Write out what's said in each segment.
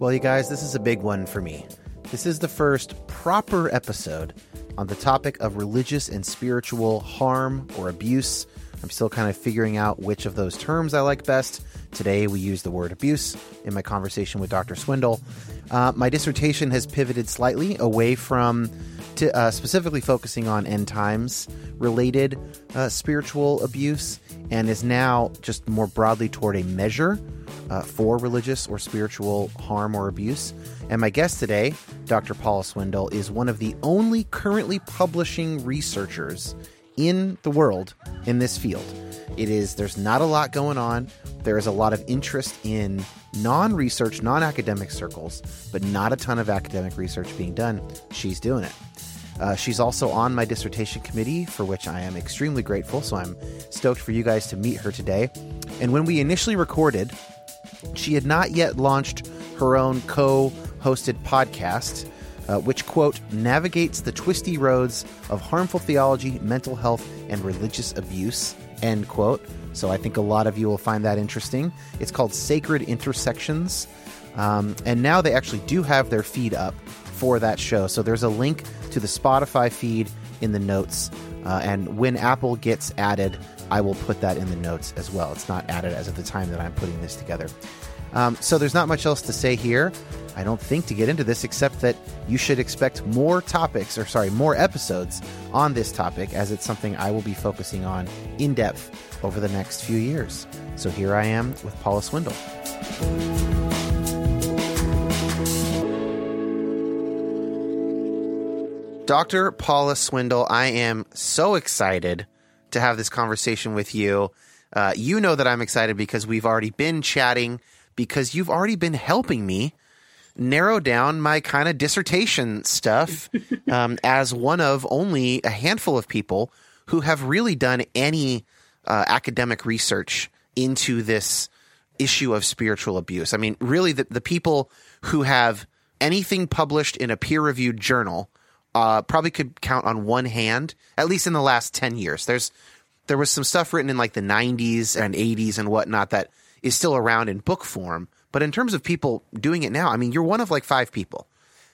Well, you guys, this is a big one for me. This is the first proper episode on the topic of religious and spiritual harm or abuse. I'm still kind of figuring out which of those terms I like best. Today, we use the word abuse in my conversation with Dr. Swindle. Uh, my dissertation has pivoted slightly away from uh, specifically focusing on end times related uh, spiritual abuse and is now just more broadly toward a measure uh, for religious or spiritual harm or abuse. And my guest today, Dr. Paula Swindle, is one of the only currently publishing researchers in the world in this field. It is there's not a lot going on. There is a lot of interest in non-research, non-academic circles, but not a ton of academic research being done. She's doing it. Uh, she's also on my dissertation committee, for which I am extremely grateful. So I'm stoked for you guys to meet her today. And when we initially recorded, she had not yet launched her own co hosted podcast, uh, which, quote, navigates the twisty roads of harmful theology, mental health, and religious abuse, end quote. So I think a lot of you will find that interesting. It's called Sacred Intersections. Um, and now they actually do have their feed up for that show. So there's a link to the Spotify feed in the notes. Uh, and when Apple gets added, I will put that in the notes as well. It's not added as of the time that I'm putting this together. Um, so there's not much else to say here. I don't think to get into this except that you should expect more topics, or sorry, more episodes on this topic, as it's something I will be focusing on in depth over the next few years. So here I am with Paula Swindle. Dr. Paula Swindle, I am so excited to have this conversation with you. Uh, you know that I'm excited because we've already been chatting, because you've already been helping me narrow down my kind of dissertation stuff um, as one of only a handful of people who have really done any uh, academic research into this issue of spiritual abuse. I mean, really, the, the people who have anything published in a peer reviewed journal uh, probably could count on one hand, at least in the last 10 years. There's there was some stuff written in like the 90s and 80s and whatnot that is still around in book form. But in terms of people doing it now, I mean, you're one of like five people.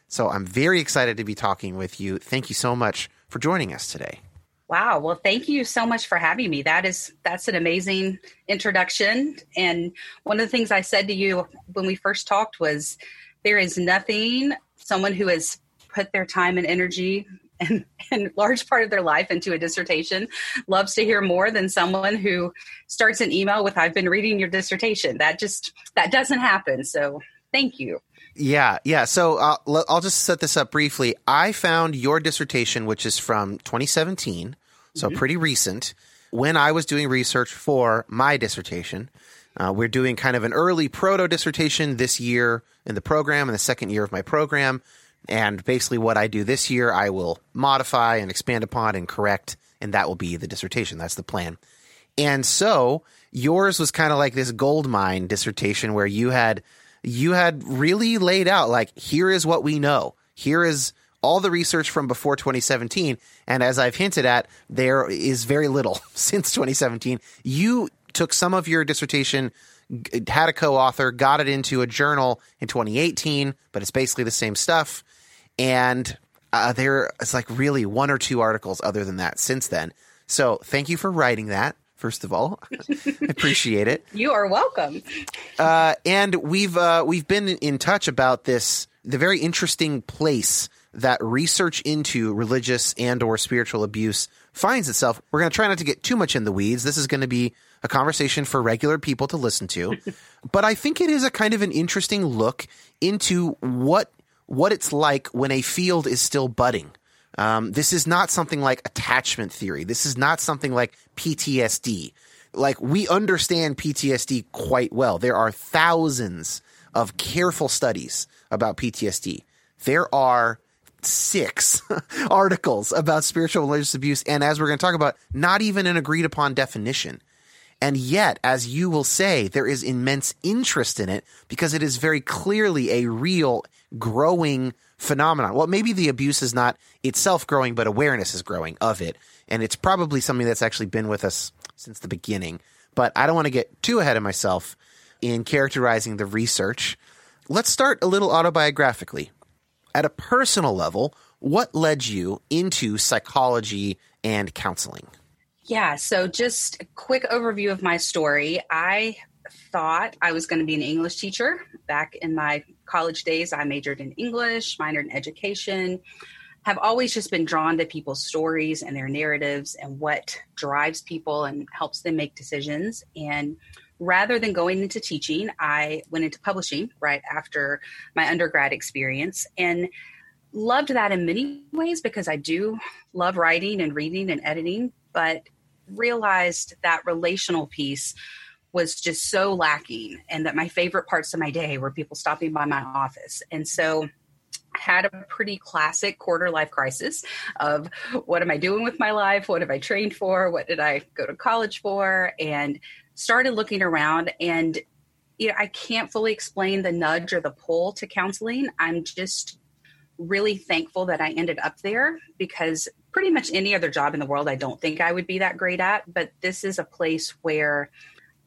So I'm very excited to be talking with you. Thank you so much for joining us today. Wow. Well, thank you so much for having me. That is that's an amazing introduction. And one of the things I said to you when we first talked was there is nothing someone who has put their time and energy and, and large part of their life into a dissertation loves to hear more than someone who starts an email with i've been reading your dissertation. That just that doesn't happen. So thank you. Yeah yeah. So uh, i'll just set this up briefly. I found your dissertation which is from 2017 so mm-hmm. pretty recent when i was doing research for my dissertation. Uh, we're doing kind of an early proto dissertation this year in the program in the second year of my program and basically, what I do this year, I will modify and expand upon and correct, and that will be the dissertation. That's the plan. And so yours was kind of like this gold mine dissertation where you had you had really laid out like here is what we know. Here is all the research from before 2017 and as I've hinted at there is very little since 2017. You took some of your dissertation had a co-author, got it into a journal in 2018, but it's basically the same stuff and uh, there is like really one or two articles other than that since then. So thank you for writing that. First of all, I appreciate it. You are welcome. Uh, and we've uh, we've been in touch about this the very interesting place that research into religious and or spiritual abuse finds itself. We're going to try not to get too much in the weeds. This is going to be a conversation for regular people to listen to. but I think it is a kind of an interesting look into what what it's like when a field is still budding. Um, this is not something like attachment theory. This is not something like PTSD. Like we understand PTSD quite well. There are thousands of careful studies about PTSD. There are six articles about spiritual religious abuse. And as we're going to talk about, not even an agreed upon definition. And yet, as you will say, there is immense interest in it because it is very clearly a real growing phenomenon. Well, maybe the abuse is not itself growing, but awareness is growing of it. And it's probably something that's actually been with us since the beginning. But I don't want to get too ahead of myself in characterizing the research. Let's start a little autobiographically. At a personal level, what led you into psychology and counseling? Yeah, so just a quick overview of my story. I thought I was going to be an English teacher back in my college days. I majored in English, minored in education. Have always just been drawn to people's stories and their narratives and what drives people and helps them make decisions. And rather than going into teaching, I went into publishing right after my undergrad experience and loved that in many ways because I do love writing and reading and editing, but realized that relational piece was just so lacking and that my favorite parts of my day were people stopping by my office and so had a pretty classic quarter life crisis of what am I doing with my life? What have I trained for? What did I go to college for? And started looking around and you know, I can't fully explain the nudge or the pull to counseling. I'm just really thankful that I ended up there because pretty much any other job in the world I don't think I would be that great at, but this is a place where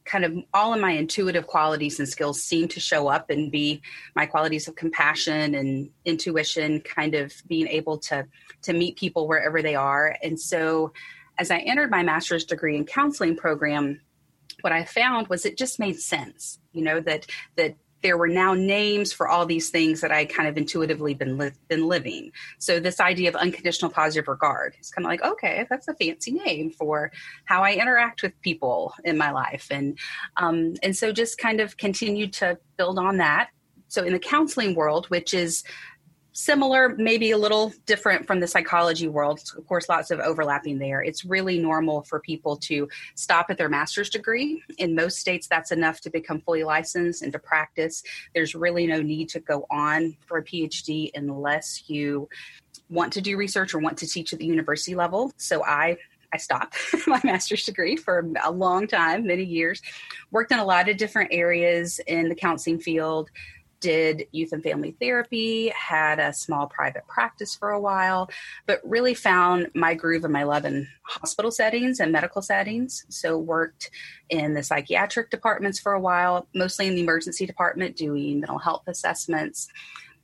kind of all of my intuitive qualities and skills seem to show up and be my qualities of compassion and intuition kind of being able to to meet people wherever they are. And so as i entered my master's degree in counseling program what i found was it just made sense you know that that there were now names for all these things that I kind of intuitively been li- been living. So this idea of unconditional positive regard is kind of like okay, that's a fancy name for how I interact with people in my life, and um, and so just kind of continued to build on that. So in the counseling world, which is similar, maybe a little different from the psychology world. Of course, lots of overlapping there. It's really normal for people to stop at their master's degree. In most states, that's enough to become fully licensed and to practice. There's really no need to go on for a PhD unless you want to do research or want to teach at the university level. So I I stopped my master's degree for a long time, many years. Worked in a lot of different areas in the counseling field, did youth and family therapy, had a small private practice for a while, but really found my groove and my love in hospital settings and medical settings. So worked in the psychiatric departments for a while, mostly in the emergency department, doing mental health assessments,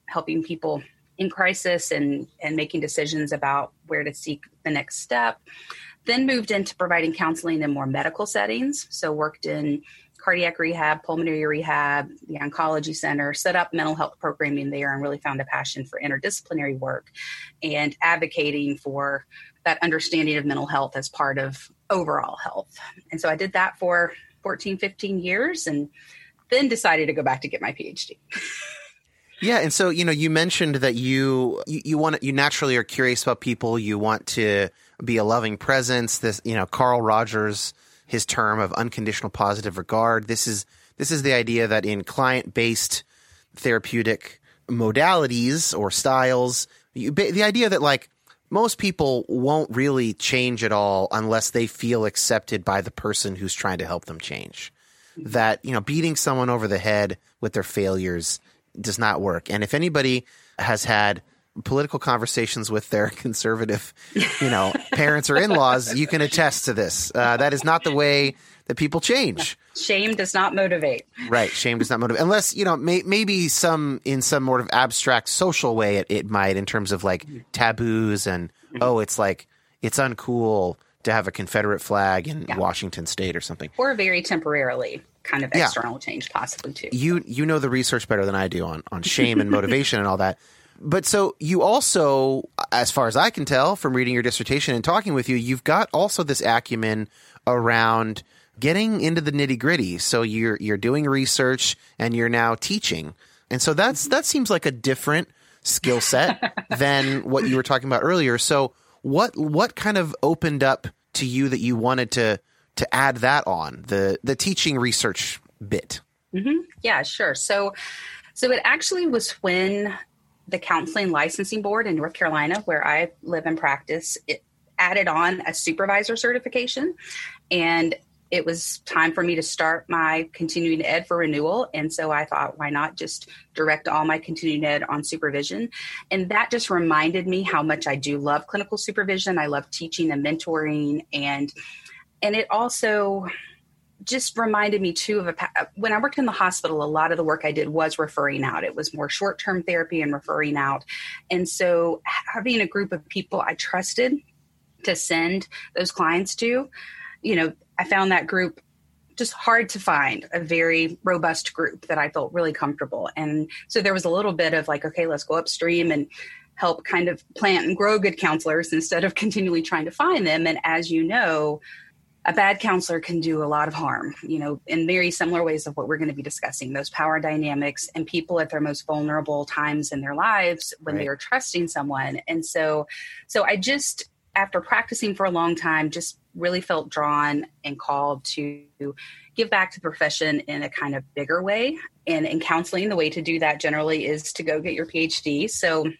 helping people in crisis and and making decisions about where to seek the next step. Then moved into providing counseling in more medical settings. So worked in cardiac rehab, pulmonary rehab, the oncology center, set up mental health programming there, and really found a passion for interdisciplinary work and advocating for that understanding of mental health as part of overall health. And so I did that for 14, 15 years and then decided to go back to get my PhD. Yeah, and so you know, you mentioned that you you, you want you naturally are curious about people. You want to be a loving presence. This, you know, Carl Rogers his term of unconditional positive regard. This is this is the idea that in client based therapeutic modalities or styles, you, the idea that like most people won't really change at all unless they feel accepted by the person who's trying to help them change. That you know, beating someone over the head with their failures does not work. And if anybody has had political conversations with their conservative, you know, parents or in-laws, you can attest to this. Uh, that is not the way that people change. Shame does not motivate. Right, shame does not motivate, unless you know may, maybe some in some sort of abstract social way it, it might in terms of like taboos and oh, it's like it's uncool to have a Confederate flag in yeah. Washington State or something, or very temporarily kind of external yeah. change possibly too. You you know the research better than I do on on shame and motivation and all that. But so you also, as far as I can tell from reading your dissertation and talking with you, you've got also this acumen around getting into the nitty gritty. So you're you're doing research and you're now teaching, and so that's that seems like a different skill set than what you were talking about earlier. So what what kind of opened up to you that you wanted to to add that on the the teaching research bit? Mm-hmm. Yeah, sure. So so it actually was when the counseling licensing board in North Carolina, where I live and practice, it added on a supervisor certification. And it was time for me to start my continuing ed for renewal. And so I thought, why not just direct all my continuing ed on supervision? And that just reminded me how much I do love clinical supervision. I love teaching and mentoring and and it also just reminded me too of a when I worked in the hospital, a lot of the work I did was referring out. It was more short term therapy and referring out. And so having a group of people I trusted to send those clients to, you know, I found that group just hard to find a very robust group that I felt really comfortable. And so there was a little bit of like, okay, let's go upstream and help kind of plant and grow good counselors instead of continually trying to find them. And as you know, a bad counselor can do a lot of harm, you know, in very similar ways of what we're going to be discussing those power dynamics and people at their most vulnerable times in their lives when right. they are trusting someone. And so, so I just, after practicing for a long time, just really felt drawn and called to give back to the profession in a kind of bigger way. And in counseling, the way to do that generally is to go get your PhD. So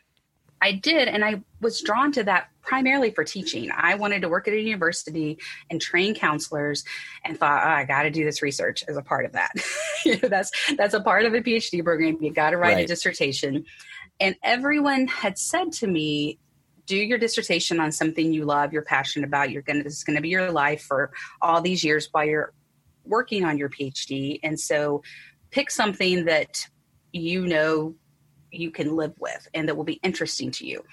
I did, and I was drawn to that primarily for teaching. I wanted to work at a university and train counselors, and thought, oh, I got to do this research as a part of that. you know, that's that's a part of a PhD program. You got to write right. a dissertation, and everyone had said to me, "Do your dissertation on something you love, you're passionate about. You're gonna this is going to be your life for all these years while you're working on your PhD, and so pick something that you know." You can live with and that will be interesting to you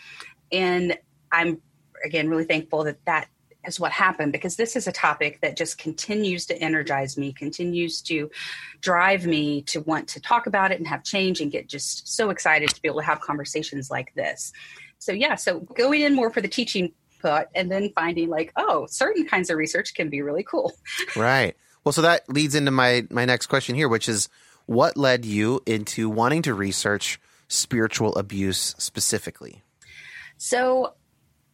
and I'm again really thankful that that is what happened because this is a topic that just continues to energize me, continues to drive me to want to talk about it and have change and get just so excited to be able to have conversations like this. So, yeah, so going in more for the teaching part and then finding like, oh, certain kinds of research can be really cool. Right. Well, so that leads into my my next question here, which is what led you into wanting to research spiritual abuse specifically? So,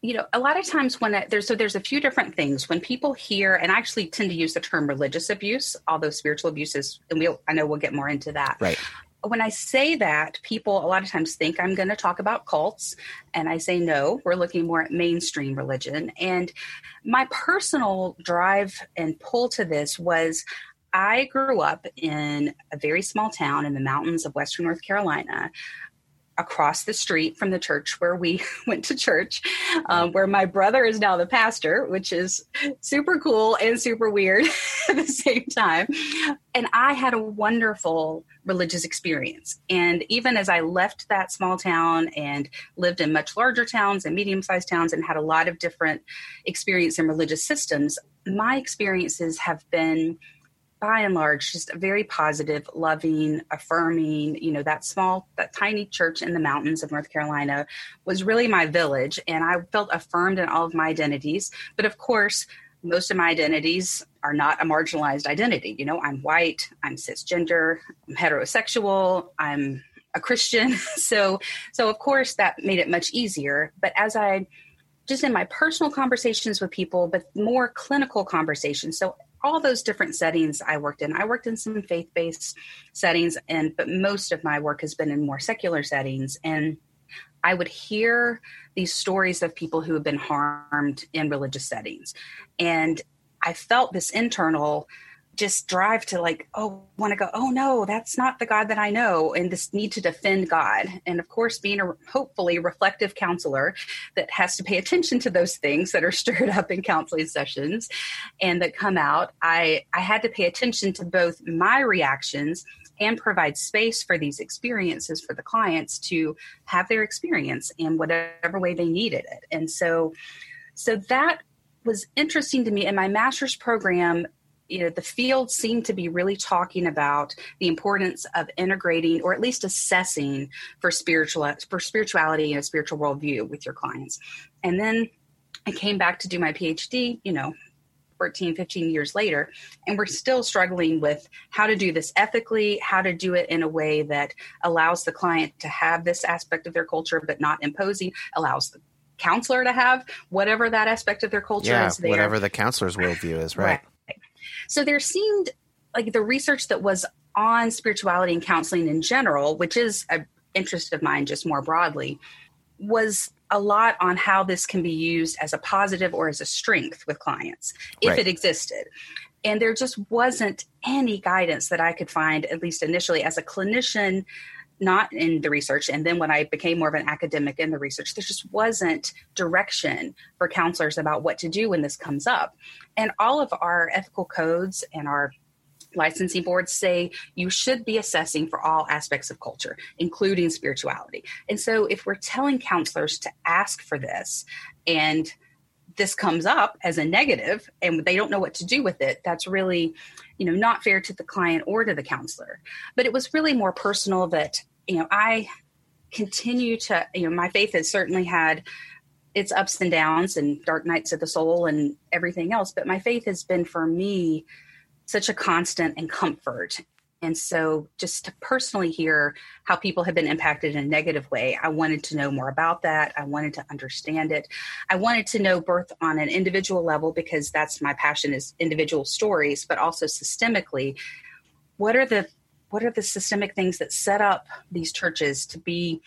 you know, a lot of times when I, there's so there's a few different things when people hear, and I actually tend to use the term religious abuse, although spiritual abuse is, and we will I know we'll get more into that. Right. When I say that, people a lot of times think I'm going to talk about cults, and I say no. We're looking more at mainstream religion, and my personal drive and pull to this was I grew up in a very small town in the mountains of Western North Carolina across the street from the church where we went to church, um, where my brother is now the pastor, which is super cool and super weird at the same time. And I had a wonderful religious experience. And even as I left that small town and lived in much larger towns and medium sized towns and had a lot of different experience in religious systems, my experiences have been by and large just a very positive loving affirming you know that small that tiny church in the mountains of north carolina was really my village and i felt affirmed in all of my identities. But of course most of my identities are not a marginalized identity. You know i'm white i'm cisgender i'm heterosexual i'm a christian. So so of course that made it much easier. But as i just in my personal conversations with people but more clinical conversations so all those different settings I worked in. I worked in some faith-based settings and but most of my work has been in more secular settings and I would hear these stories of people who have been harmed in religious settings. And I felt this internal just drive to like oh want to go oh no that's not the god that i know and this need to defend god. And of course being a hopefully reflective counselor that has to pay attention to those things that are stirred up in counseling sessions and that come out i i had to pay attention to both my reactions and provide space for these experiences for the clients to have their experience in whatever way they needed it. And so so that was interesting to me in my master's program you know the field seemed to be really talking about the importance of integrating or at least assessing for spiritual for spirituality and a spiritual worldview with your clients and then i came back to do my phd you know 14 15 years later and we're still struggling with how to do this ethically how to do it in a way that allows the client to have this aspect of their culture but not imposing allows the counselor to have whatever that aspect of their culture yeah, is there. whatever the counselor's worldview is right. right so there seemed like the research that was on spirituality and counseling in general, which is an interest of mine just more broadly, was a lot on how this can be used as a positive or as a strength with clients if Right. it existed. And there just wasn't any guidance that I could find, at least initially, as a clinician, not in the research. And then when I became more of an academic in the research, there just wasn't direction for counselors about what to do when this comes up. And all of our ethical codes and our licensing boards say you should be assessing for all aspects of culture, including spirituality. And so if we're telling counselors to ask for this and this comes up as a negative and they don't know what to do with it, that's really, you know, not fair to the client or to the counselor. But it was really more personal that, you know, I continue to, you know, my faith has certainly had its ups and downs and dark nights of the soul and everything else. But my faith has been for me such a constant and comfort. And so, just to personally hear how people have been impacted in a negative way, I wanted to know more about that. I wanted to understand it. I wanted to know birth on an individual level, because that's my passion is individual stories, but also systemically, what are the what are the systemic things that set up these churches to be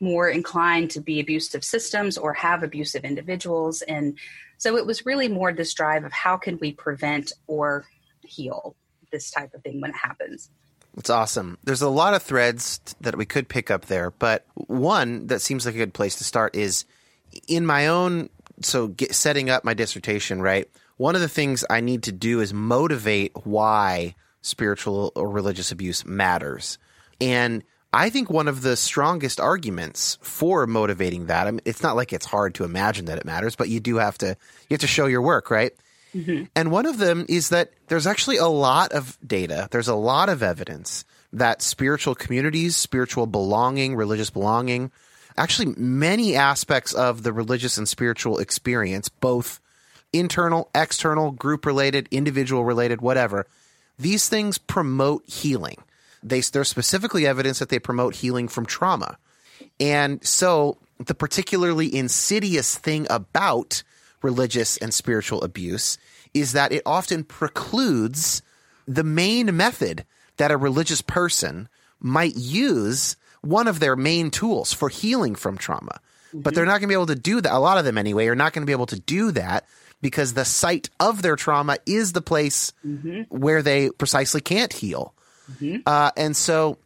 more inclined to be abusive systems or have abusive individuals and so it was really more this drive of how can we prevent or heal this type of thing when it happens It's awesome. There's a lot of threads that we could pick up there, but one that seems like a good place to start is in my own so get, setting up my dissertation, right? One of the things I need to do is motivate why spiritual or religious abuse matters. And I think one of the strongest arguments for motivating that, I mean, it's not like it's hard to imagine that it matters, but you do have to you have to show your work, right? Mm-hmm. And one of them is that there's actually a lot of data, there's a lot of evidence that spiritual communities, spiritual belonging, religious belonging, actually many aspects of the religious and spiritual experience, both internal, external, group related, individual related, whatever, these things promote healing. They, there's specifically evidence that they promote healing from trauma. And so the particularly insidious thing about religious and spiritual abuse is that it often precludes the main method that a religious person might use one of their main tools for healing from trauma. Mm-hmm. But they're not going to be able to do that. A lot of them, anyway, are not going to be able to do that because the site of their trauma is the place mm-hmm. where they precisely can't heal. Mm-hmm. Uh, and so,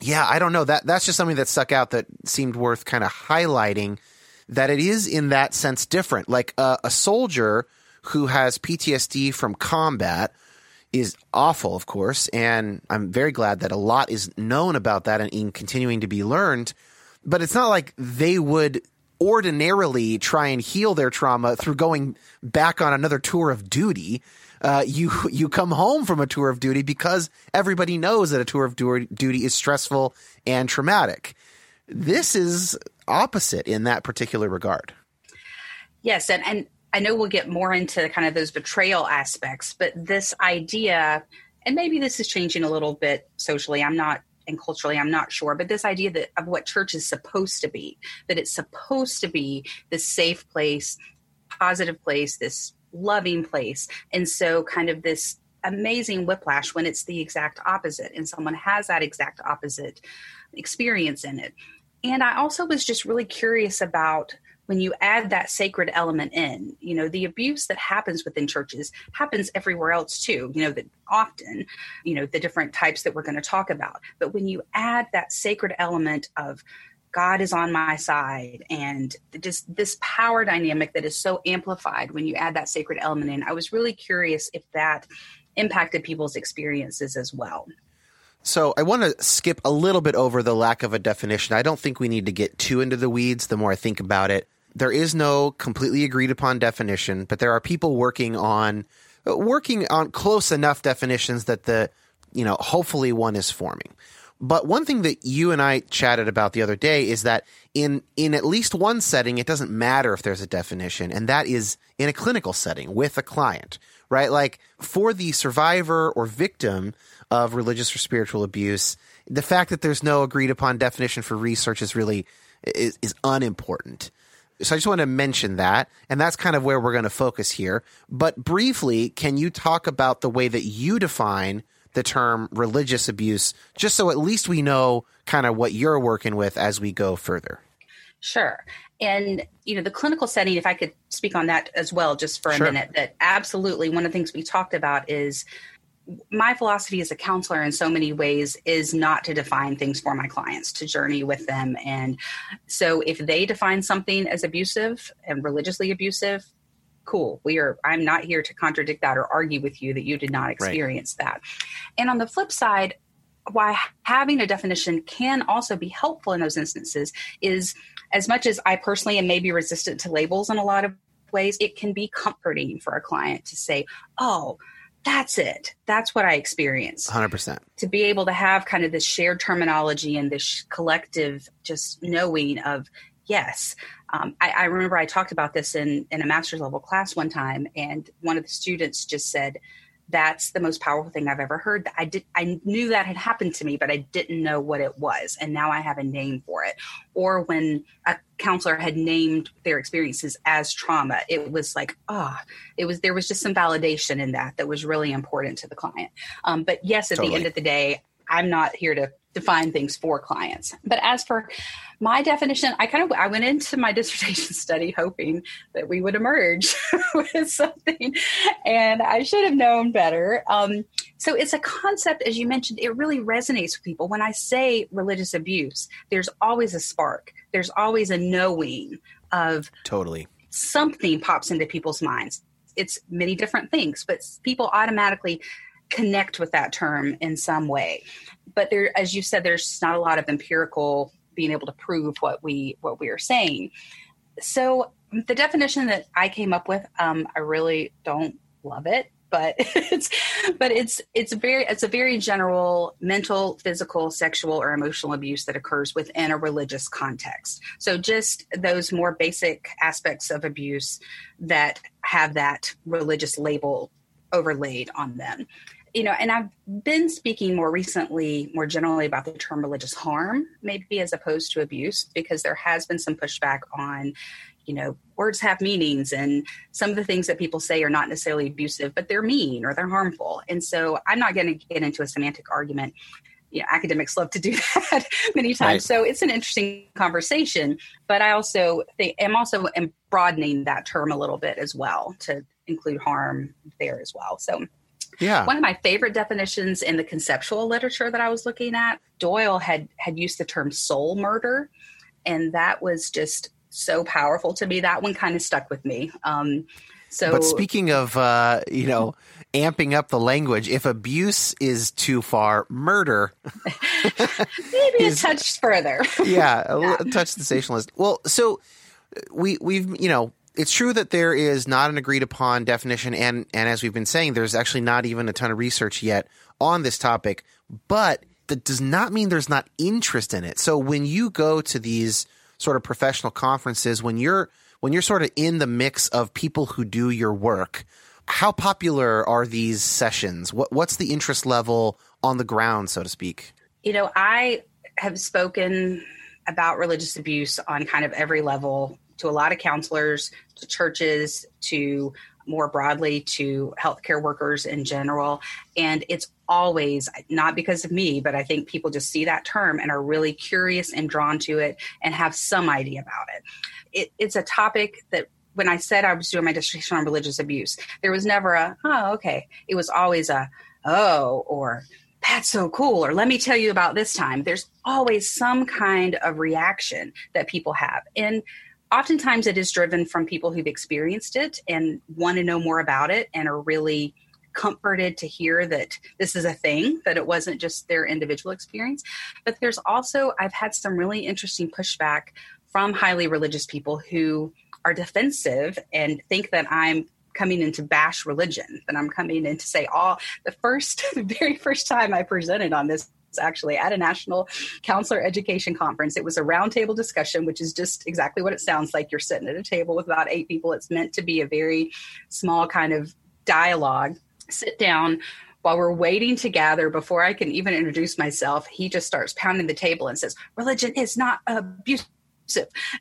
yeah, I don't know. That that's just something that stuck out that seemed worth kind of highlighting. That it is in that sense different. Like uh, a soldier who has PTSD from combat is awful, of course, and I'm very glad that a lot is known about that and, and continuing to be learned. But it's not like they would ordinarily try and heal their trauma through going back on another tour of duty. Uh, you you come home from a tour of duty because everybody knows that a tour of duty is stressful and traumatic. This is opposite in that particular regard. Yes, and and I know we'll get more into kind of those betrayal aspects, but this idea, and maybe this is changing a little bit socially. I'm not and culturally i'm not sure but this idea that of what church is supposed to be that it's supposed to be this safe place positive place this loving place. And so kind of this amazing whiplash when it's the exact opposite and someone has that exact opposite experience in it. And i also was just really curious about when you add that sacred element in you know the abuse that happens within churches happens everywhere else too you know that often you know the different types that we're going to talk about but when you add that sacred element of God is on my side and just this power dynamic that is so amplified when you add that sacred element in. I was really curious if that impacted people's experiences as well. So I want to skip a little bit over the lack of a definition. I don't think we need to get too into the weeds the more I think about it there is no completely agreed upon definition, but there are people working on working on close enough definitions that the you know hopefully one is forming. But one thing that you and I chatted about the other day is that in in at least one setting it doesn't matter if there's a definition and that is in a clinical setting with a client, right? Like for the survivor or victim of religious or spiritual abuse, the fact that there's no agreed upon definition for research is really is, is unimportant. So I just want to mention that, and that's kind of where we're going to focus here. But briefly, can you talk about the way that you define the term religious abuse, just so at least we know kind of what you're working with as we go further? Sure. And, you know, the clinical setting, if I could speak on that as well, just for a sure. minute, that absolutely one of the things we talked about is my philosophy as a counselor in so many ways is not to define things for my clients to journey with them. And so if they define something as abusive and religiously abusive cool. We are i'm not here to contradict that or argue with you that you did not experience right. that. And on the flip side why having a definition can also be helpful in those instances is as much as i personally am maybe resistant to labels in a lot of ways it can be comforting for a client to say oh that's it. That's what I experienced. 100%. To be able to have kind of this shared terminology and this collective just knowing of, yes. Um, I, I, remember I talked about this in, in a master's level class one time, and one of the students just said, that's the most powerful thing I've ever heard. I did I knew that had happened to me, but I didn't know what it was, and now I have a name for it. Or when a counselor had named their experiences as trauma, it was like, ah, oh, it was there was just some validation in that that was really important to the client. Um, but yes, at totally. the end of the day, I'm not here to define things for clients. But as for my definition, I kind of I went into my dissertation study hoping that we would emerge with something, and I should have known better. Um, so it's a concept, as you mentioned, it really resonates with people. When I say religious abuse, there's always a spark. There's always a knowing of totally something pops into people's minds. It's many different things, but people automatically connect with that term in some way but there, as you said, there's not a lot of empirical being able to prove what we what we are saying. So the definition that I came up with, um, I really don't love it but it's but it's it's very it's a very general mental physical sexual or emotional abuse that occurs within a religious context so just those more basic aspects of abuse that have that religious label overlaid on them you know and i've been speaking more recently more generally about the term religious harm maybe as opposed to abuse because there has been some pushback on you know, words have meanings and some of the things that people say are not necessarily abusive, but they're mean or they're harmful. And so I'm not going to get into a semantic argument. You know, academics love to do that many times. Right. So it's an interesting conversation, but I also think I'm also am broadening that term a little bit as well to include harm there as well. So yeah. One of my favorite definitions in the conceptual literature that I was looking at, Doyle had had used the term soul murder, and that was just so powerful to me. That one kind of stuck with me. Um, so, but speaking of, uh, you know, amping up the language, if abuse is too far, murder maybe is, a touch further. yeah, a, yeah. touch sensationalist. Well, so we we've you know it's true that there is not an agreed upon definition, and and as we've been saying, there's actually not even a ton of research yet on this topic. But that does not mean there's not interest in it. So when you go to these sort of professional conferences when you're when you're sort of in the mix of people who do your work how popular are these sessions what what's the interest level on the ground so to speak you know i have spoken about religious abuse on kind of every level to a lot of counselors to churches to more broadly to healthcare workers in general. And it's always not because of me, but I think people just see that term and are really curious and drawn to it and have some idea about it. it it's a topic that when I said I was doing my dissertation on religious abuse, there was never a, oh, okay. It was always a, oh, or that's so cool, or let me tell you about this time. There's always some kind of reaction that people have. And oftentimes it is driven from people who've experienced it and want to know more about it and are really comforted to hear that this is a thing, that it wasn't just their individual experience. But there's also, I've had some really interesting pushback from highly religious people who are defensive and think that I'm coming in to bash religion, that I'm coming in to say all the first, the very first time I presented on this actually at a national counselor education conference. It was a roundtable discussion, which is just exactly what it sounds like. You're sitting at a table with about eight people. It's meant to be a very small kind of dialogue. Sit down while we're waiting to gather before I can even introduce myself, he just starts pounding the table and says, Religion is not abuse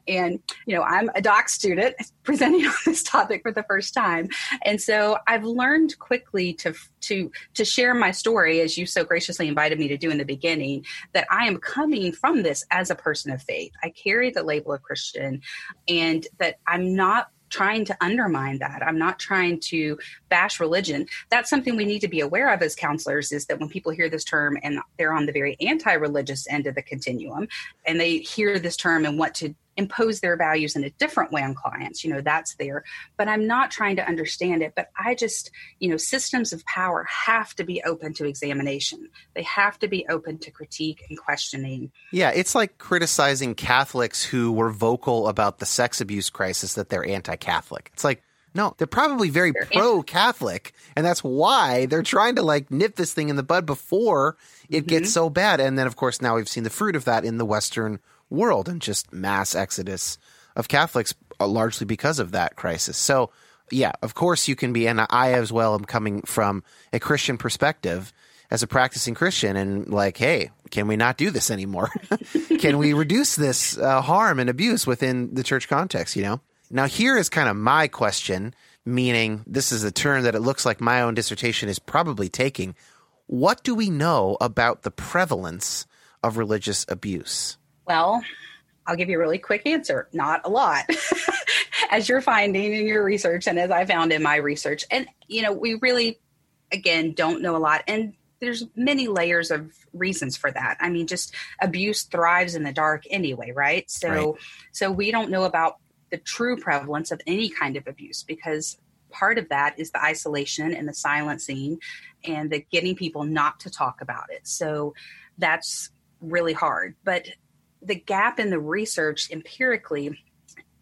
and, you know, I'm a doc student presenting on this topic for the first time. And so I've learned quickly to, to, to share my story, as you so graciously invited me to do in the beginning, that I am coming from this as a person of faith. I carry the label of Christian and that I'm not trying to undermine that. I'm not trying to bash religion. That's something we need to be aware of as counselors is that when people hear this term and they're on the very anti religious end of the continuum and they hear this term and want to impose their values in a different way on clients you know that's there but i'm not trying to understand it but i just you know systems of power have to be open to examination they have to be open to critique and questioning yeah it's like criticizing catholics who were vocal about the sex abuse crisis that they're anti-catholic it's like no, they're probably very pro Catholic, and that's why they're trying to like nip this thing in the bud before it mm-hmm. gets so bad. And then, of course, now we've seen the fruit of that in the Western world and just mass exodus of Catholics uh, largely because of that crisis. So, yeah, of course you can be, and I as well am coming from a Christian perspective as a practicing Christian and like, hey, can we not do this anymore? can we reduce this uh, harm and abuse within the church context, you know? Now, here is kind of my question, meaning this is a turn that it looks like my own dissertation is probably taking. What do we know about the prevalence of religious abuse? Well, I'll give you a really quick answer. Not a lot, as you're finding in your research and as I found in my research. And, you know, we really, again, don't know a lot. And there's many layers of reasons for that. I mean, just abuse thrives in the dark anyway, right? So, right. so we don't know about the true prevalence of any kind of abuse because part of that is the isolation and the silencing and the getting people not to talk about it. So, that's really hard. But the gap in the research empirically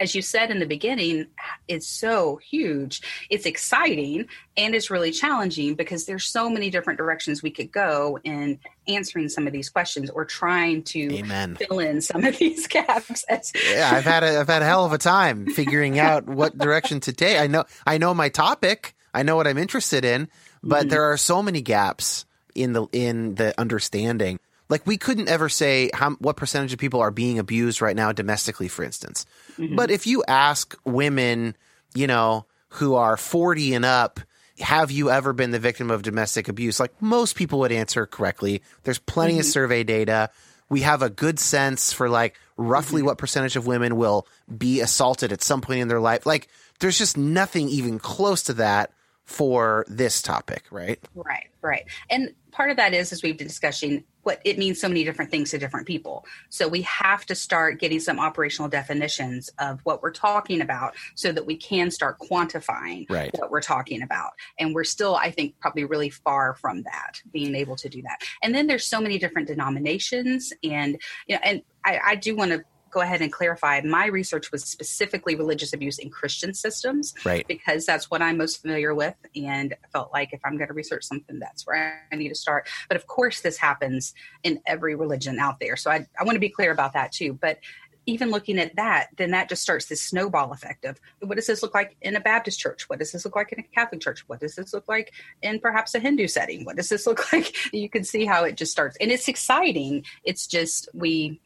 as you said in the beginning, is so huge. It's exciting and it's really challenging because there's so many different directions we could go in answering some of these questions or trying to Amen. fill in some of these gaps. yeah, I've had a, I've had a hell of a time figuring out what direction to take. I know I know my topic. I know what I'm interested in, but mm-hmm. there are so many gaps in the in the understanding like we couldn't ever say how what percentage of people are being abused right now domestically, for instance. Mm-hmm. But if you ask women, you know, who are 40 and up, have you ever been the victim of domestic abuse? Like most people would answer correctly. There's plenty mm-hmm. of survey data. We have a good sense for like roughly mm-hmm. what percentage of women will be assaulted at some point in their life. Like there's just nothing even close to that for this topic, right? Right, right. And part of that is, as we've been discussing, what it means so many different things to different people. So we have to start getting some operational definitions of what we're talking about so that we can start quantifying right. what we're talking about. And we're still, I think, probably really far from that, being able to do that. And then there's so many different denominations and you know, and I, I do want to go ahead and clarify my research was specifically religious abuse in Christian systems, right? Because that's what I'm most familiar with, and I felt like if I'm going to research something, that's where I need to start. But of course, this happens in every religion out there, so I, I want to be clear about that too. But even looking at that, then that just starts this snowball effect of what does this look like in a Baptist church? What does this look like in a Catholic church? What does this look like in perhaps a Hindu setting? What does this look like? You can see how it just starts. And it's exciting. It's just we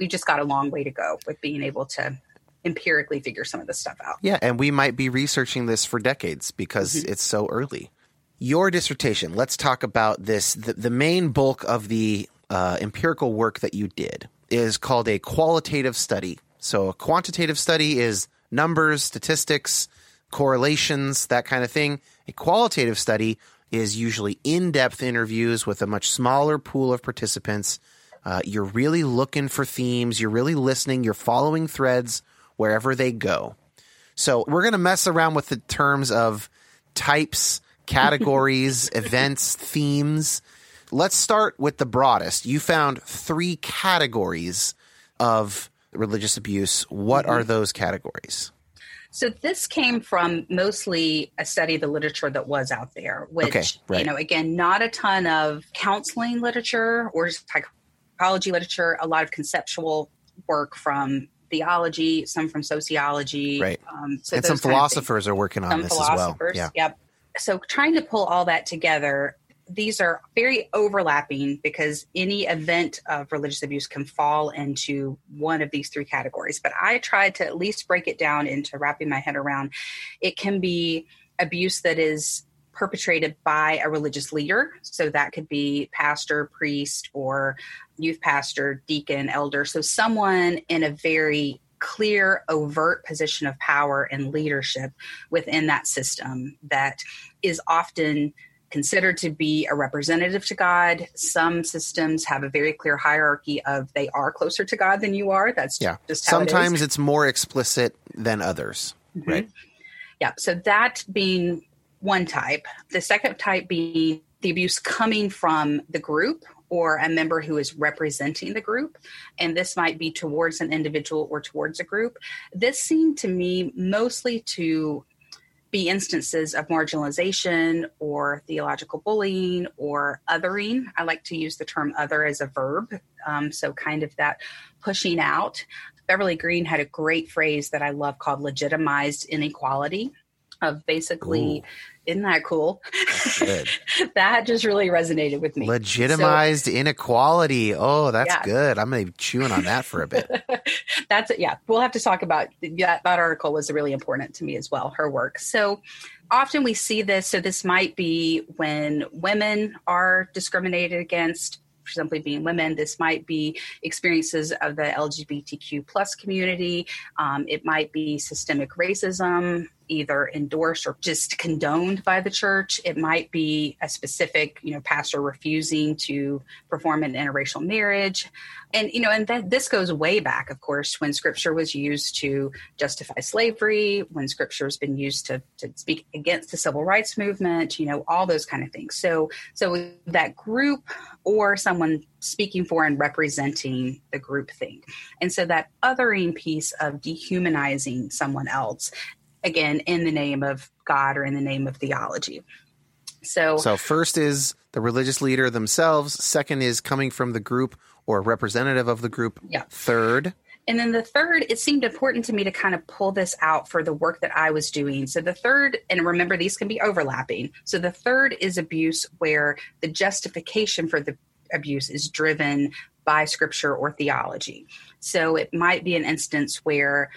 we've just got a long way to go with being able to empirically figure some of this stuff out. Yeah, and we might be researching this for decades because mm-hmm. it's so early. Your dissertation, let's talk about this. The, the main bulk of the uh, empirical work that you did is called a qualitative study. So, a quantitative study is numbers, statistics, correlations, that kind of thing. A qualitative study is usually in depth interviews with a much smaller pool of participants uh, you're really looking for themes. You're really listening. You're following threads wherever they go. So we're going to mess around with the terms of types, categories, events, themes. Let's start with the broadest. You found three categories of religious abuse. What mm-hmm. are those categories? So this came from mostly a study of the literature that was out there, which okay, right. you know, again, not a ton of counseling literature or psychology literature, a lot of conceptual work from theology, some from sociology. Right. Um, so and some philosophers are working on some this as well. Yeah. Yep. So trying to pull all that together, these are very overlapping because any event of religious abuse can fall into one of these three categories. But I tried to at least break it down into wrapping my head around. It can be abuse that is perpetrated by a religious leader. So that could be pastor, priest, or youth pastor, deacon, elder. So someone in a very clear, overt position of power and leadership within that system that is often considered to be a representative to God. Some systems have a very clear hierarchy of they are closer to God than you are. That's yeah. just sometimes it it's more explicit than others, mm-hmm. right? Yeah. So that being one type. The second type being the abuse coming from the group or a member who is representing the group. And this might be towards an individual or towards a group. This seemed to me mostly to be instances of marginalization or theological bullying or othering. I like to use the term other as a verb. Um, so, kind of that pushing out. Beverly Green had a great phrase that I love called legitimized inequality of basically Ooh. Isn't that cool? That just really resonated with me. Legitimized so, inequality. Oh that's yeah. good. I'm gonna be chewing on that for a bit. That's it yeah we'll have to talk about that that article was really important to me as well her work. So often we see this so this might be when women are discriminated against simply being women. This might be experiences of the LGBTQ plus community. Um, it might be systemic racism either endorsed or just condoned by the church. It might be a specific, you know, pastor refusing to perform an interracial marriage. And, you know, and that this goes way back, of course, when scripture was used to justify slavery, when scripture has been used to, to speak against the civil rights movement, you know, all those kind of things. So, so that group or someone speaking for and representing the group thing. And so that othering piece of dehumanizing someone else, again, in the name of God or in the name of theology. So, so first is the religious leader themselves. Second is coming from the group or representative of the group. Yeah. Third. And then the third, it seemed important to me to kind of pull this out for the work that I was doing. So the third, and remember, these can be overlapping. So the third is abuse where the justification for the abuse is driven by scripture or theology. So it might be an instance where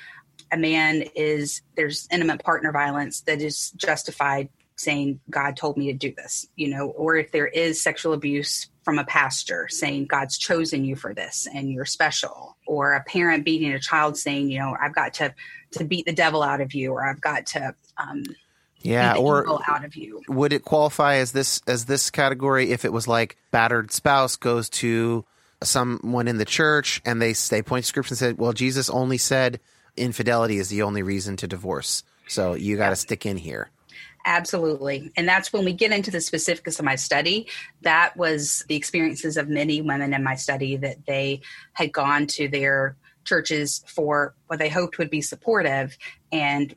a man is, there's intimate partner violence that is justified saying god told me to do this you know? Or if there is sexual abuse from a pastor saying god's chosen you for this and you're special. Or a parent beating a child saying you know i've got to to beat the devil out of you or i've got to um yeah or out of you. would it qualify as this as this category if it was like battered spouse goes to someone in the church and they they point to scripture and said well jesus only said infidelity is the only reason to divorce so you got to stick in here Absolutely. And that's when we get into the specifics of my study. That was the experiences of many women in my study that they had gone to their churches for what they hoped would be supportive and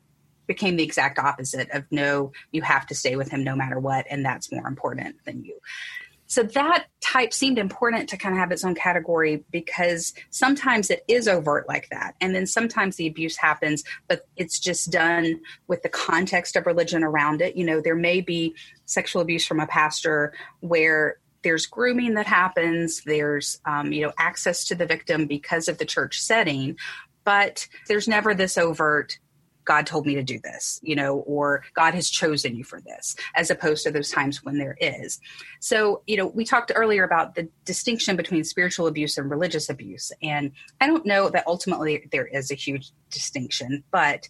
became the exact opposite of no, you have to stay with him no matter what, and that's more important than you so that type seemed important to kind of have its own category because sometimes it is overt like that. And then sometimes the abuse happens but it's just done with the context of religion around it. You know there may be sexual abuse from a pastor where there's grooming that happens there's um, you know access to the victim because of the church setting but there's never this overt God told me to do this, you know, or God has chosen you for this, as opposed to those times when there is. So, you know, we talked earlier about the distinction between spiritual abuse and religious abuse. And I don't know that ultimately there is a huge distinction, but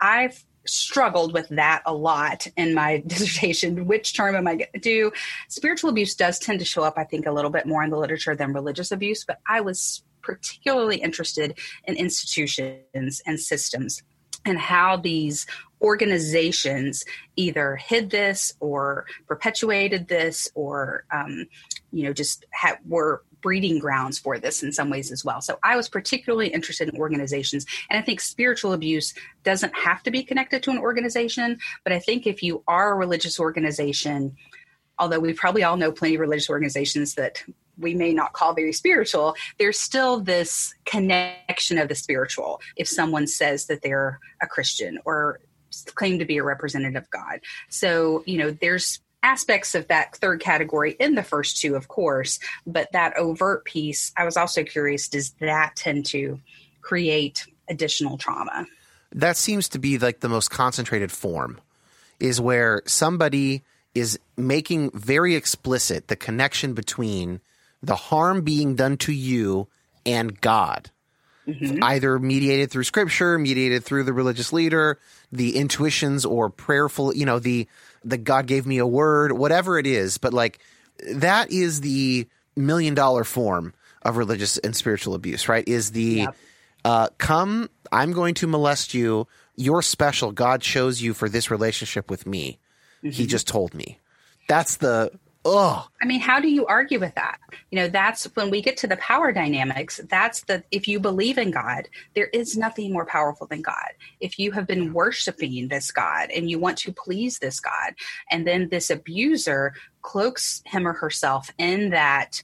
I've struggled with that a lot in my dissertation. Which term am I going to do? Spiritual abuse does tend to show up, I think, a little bit more in the literature than religious abuse, but I was particularly interested in institutions and systems and how these organizations either hid this or perpetuated this or um, you know just ha- were breeding grounds for this in some ways as well. So i was particularly interested in organizations and i think spiritual abuse doesn't have to be connected to an organization but i think if you are a religious organization although we probably all know plenty of religious organizations that we may not call very spiritual, there's still this connection of the spiritual if someone says that they're a Christian or claim to be a representative of God. So, you know, there's aspects of that third category in the first two, of course, but that overt piece, I was also curious does that tend to create additional trauma? That seems to be like the most concentrated form, is where somebody is making very explicit the connection between the harm being done to you and God. Mm-hmm. Either mediated through scripture, mediated through the religious leader, the intuitions or prayerful, you know, the the God gave me a word, whatever it is, but like that is the million dollar form of religious and spiritual abuse, right? Is the yep. uh, come, I'm going to molest you. You're special. God chose you for this relationship with me. Mm-hmm. He just told me. That's the Ugh. I mean, how do you argue with that? You know, that's when we get to the power dynamics. That's the, if you believe in God, there is nothing more powerful than God. If you have been worshiping this God and you want to please this God, and then this abuser cloaks him or herself in that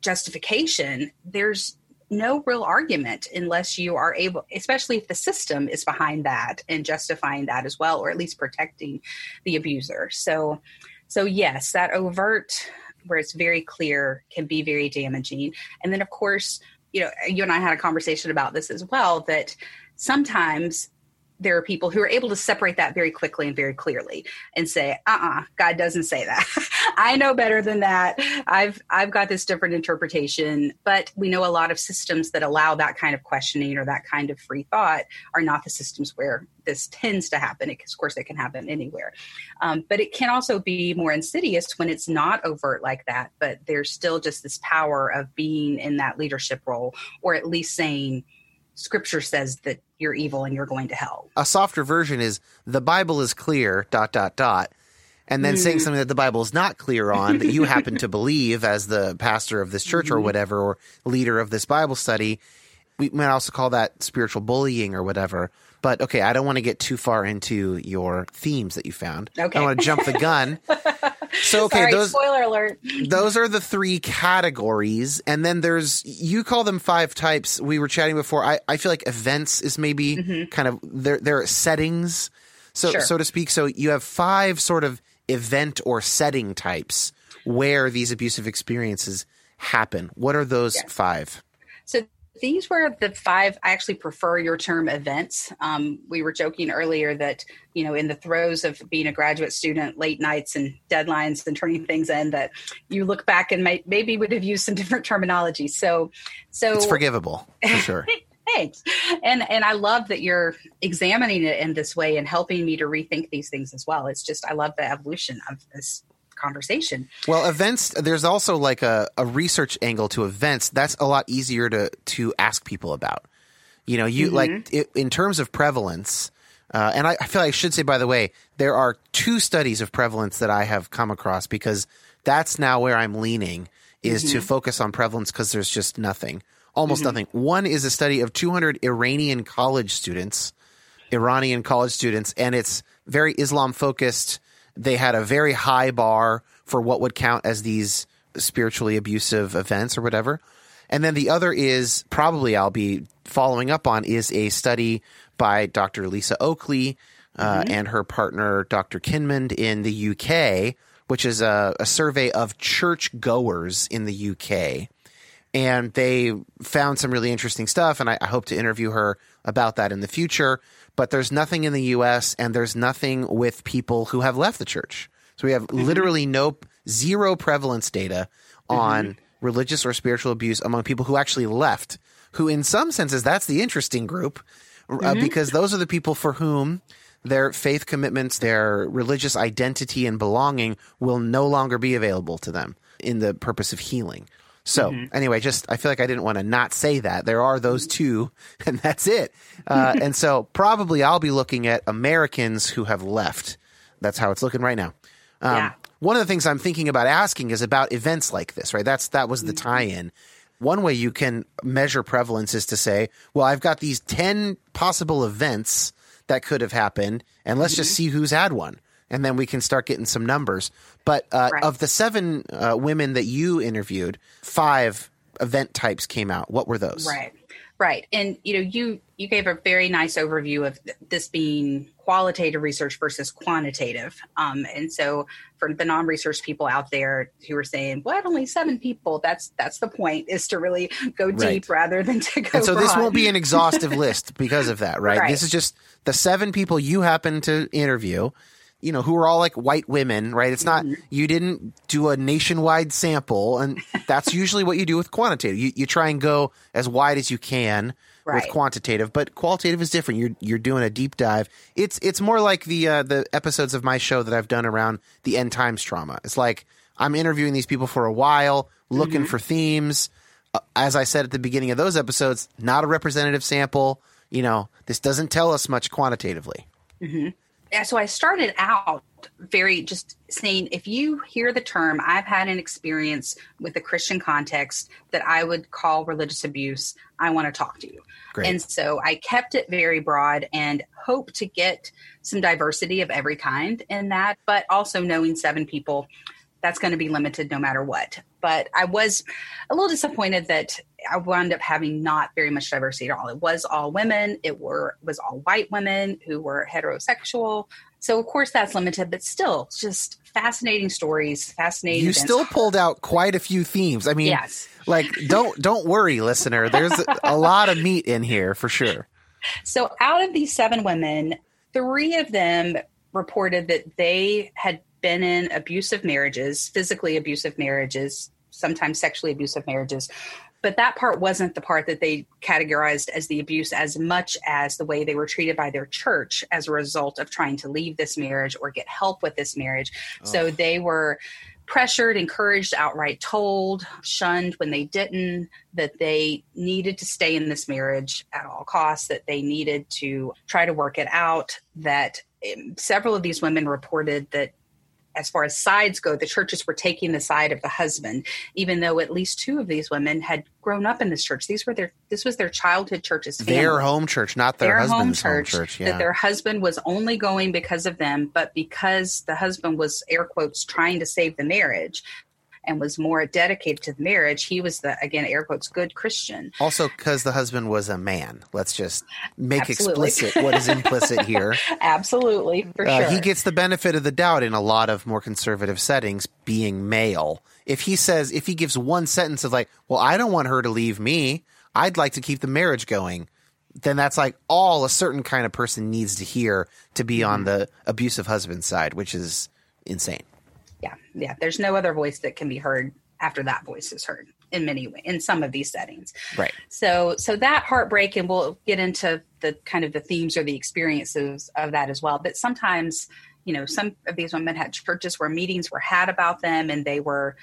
justification, there's no real argument unless you are able, especially if the system is behind that and justifying that as well, or at least protecting the abuser. So, so, yes, that overt, where it's very clear, can be very damaging. And then, of course, you know, you and I had a conversation about this as well that sometimes there are people who are able to separate that very quickly and very clearly and say uh-uh god doesn't say that i know better than that i've i've got this different interpretation but we know a lot of systems that allow that kind of questioning or that kind of free thought are not the systems where this tends to happen it, of course it can happen anywhere um, but it can also be more insidious when it's not overt like that but there's still just this power of being in that leadership role or at least saying scripture says that you're evil and you're going to hell. A softer version is the Bible is clear, dot, dot, dot. And then mm. saying something that the Bible is not clear on that you happen to believe as the pastor of this church mm-hmm. or whatever, or leader of this Bible study. We might also call that spiritual bullying or whatever. But okay, I don't want to get too far into your themes that you found. Okay. I want to jump the gun. So okay, Sorry, those spoiler alert. those are the three categories, and then there's you call them five types. We were chatting before. I, I feel like events is maybe mm-hmm. kind of their their settings, so sure. so to speak. So you have five sort of event or setting types where these abusive experiences happen. What are those yes. five? So these were the five. I actually prefer your term events. Um, we were joking earlier that you know, in the throes of being a graduate student, late nights and deadlines and turning things in, that you look back and might, maybe would have used some different terminology. So, so it's forgivable for sure. Thanks. And and I love that you're examining it in this way and helping me to rethink these things as well. It's just I love the evolution of this conversation. Well, events, there's also like a, a research angle to events. That's a lot easier to, to ask people about. You know, you mm-hmm. like it, in terms of prevalence, uh, and I, I, feel like I should say, by the way, there are two studies of prevalence that I have come across because that's now where I'm leaning is mm-hmm. to focus on prevalence because there's just nothing, almost mm-hmm. nothing. One is a study of 200 Iranian college students, Iranian college students, and it's very Islam focused they had a very high bar for what would count as these spiritually abusive events or whatever. And then the other is probably I'll be following up on is a study by Dr. Lisa Oakley uh, mm-hmm. and her partner Dr. Kinmond in the UK, which is a, a survey of church goers in the UK. And they found some really interesting stuff, and I, I hope to interview her about that in the future but there's nothing in the U.S. and there's nothing with people who have left the church. So we have mm-hmm. literally no zero prevalence data on mm-hmm. religious or spiritual abuse among people who actually left. Who, in some senses, that's the interesting group uh, mm-hmm. uh, because those are the people for whom their faith commitments, their religious identity and belonging will no longer be available to them in the purpose of healing. So mm-hmm. anyway, just I feel like I didn't want to not say that there are those two, and that's it. Uh, and so probably I'll be looking at Americans who have left. That's how it's looking right now. Um, yeah. One of the things I'm thinking about asking is about events like this, right? That's that was the mm-hmm. tie-in. One way you can measure prevalence is to say, well, I've got these ten possible events that could have happened, and let's mm-hmm. just see who's had one and then we can start getting some numbers. But uh, right. of the seven uh, women that you interviewed, five event types came out. What were those? Right, right. And you know, you you gave a very nice overview of this being qualitative research versus quantitative. Um, and so, for the non-research people out there who are saying, "What? Only seven people?" That's that's the point: is to really go deep right. rather than to go. And so broad. this won't be an exhaustive list because of that, right? right? This is just the seven people you happen to interview you know, who are all like white women, right? It's not, mm-hmm. you didn't do a nationwide sample. And that's usually what you do with quantitative. You, you try and go as wide as you can right. with quantitative, but qualitative is different. You're, you're doing a deep dive. It's, it's more like the, uh, the episodes of my show that I've done around the end times trauma. It's like I'm interviewing these people for a while, looking mm-hmm. for themes. Uh, as I said at the beginning of those episodes, not a representative sample. You know, this doesn't tell us much quantitatively. Mm-hmm so I started out very just saying if you hear the term, I've had an experience with a Christian context that I would call religious abuse, I want to talk to you. Great. And so I kept it very broad and hope to get some diversity of every kind in that, but also knowing seven people that's going to be limited no matter what. But I was a little disappointed that I wound up having not very much diversity at all. It was all women. It were was all white women who were heterosexual. So of course that's limited, but still just fascinating stories, fascinating. You events. still pulled out quite a few themes. I mean, yes. like don't don't worry, listener. There's a lot of meat in here for sure. So, out of these seven women, three of them reported that they had been in abusive marriages, physically abusive marriages, sometimes sexually abusive marriages. But that part wasn't the part that they categorized as the abuse as much as the way they were treated by their church as a result of trying to leave this marriage or get help with this marriage. Oh. So they were pressured, encouraged, outright told, shunned when they didn't, that they needed to stay in this marriage at all costs, that they needed to try to work it out, that um, several of these women reported that as far as sides go, the churches were taking the side of the husband, even though at least two of these women had grown up in this church. These were their this was their childhood church's family. Their home church, not their, their husband's home church. Home church yeah. That their husband was only going because of them, but because the husband was air quotes trying to save the marriage, and was more dedicated to the marriage, he was the again air quotes good Christian. Also, because the husband was a man. Let's just make Absolutely. explicit what is implicit here. Absolutely, for uh, sure. He gets the benefit of the doubt in a lot of more conservative settings, being male. If he says, if he gives one sentence of like, "Well, I don't want her to leave me. I'd like to keep the marriage going." Then that's like all a certain kind of person needs to hear to be mm-hmm. on the abusive husband side, which is insane yeah, yeah. There's no other voice that can be heard after that voice is heard in many ways in some of these settings. Right. So so that heartbreak, and we'll get into the kind of the themes or the experiences of that as well. But sometimes, you know, some of these women had churches where meetings were had about them, and they were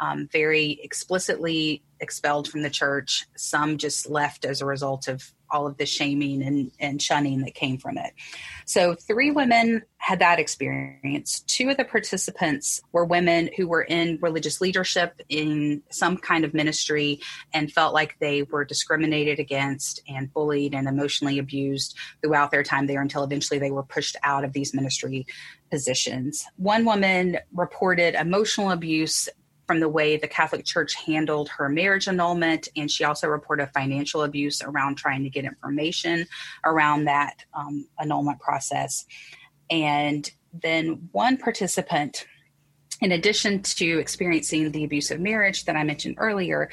um, very explicitly expelled from the church. Some just left as a result of all of the shaming and, and shunning that came from it. So, three women had that experience. Two of the participants were women who were in religious leadership in some kind of ministry and felt like they were discriminated against and bullied and emotionally abused throughout their time there until eventually they were pushed out of these ministry positions. One woman reported emotional abuse from the way the Catholic Church handled her marriage annulment. And she also reported financial abuse around trying to get information around that um, annulment process. And then one participant, in addition to experiencing the abusive marriage that I mentioned earlier,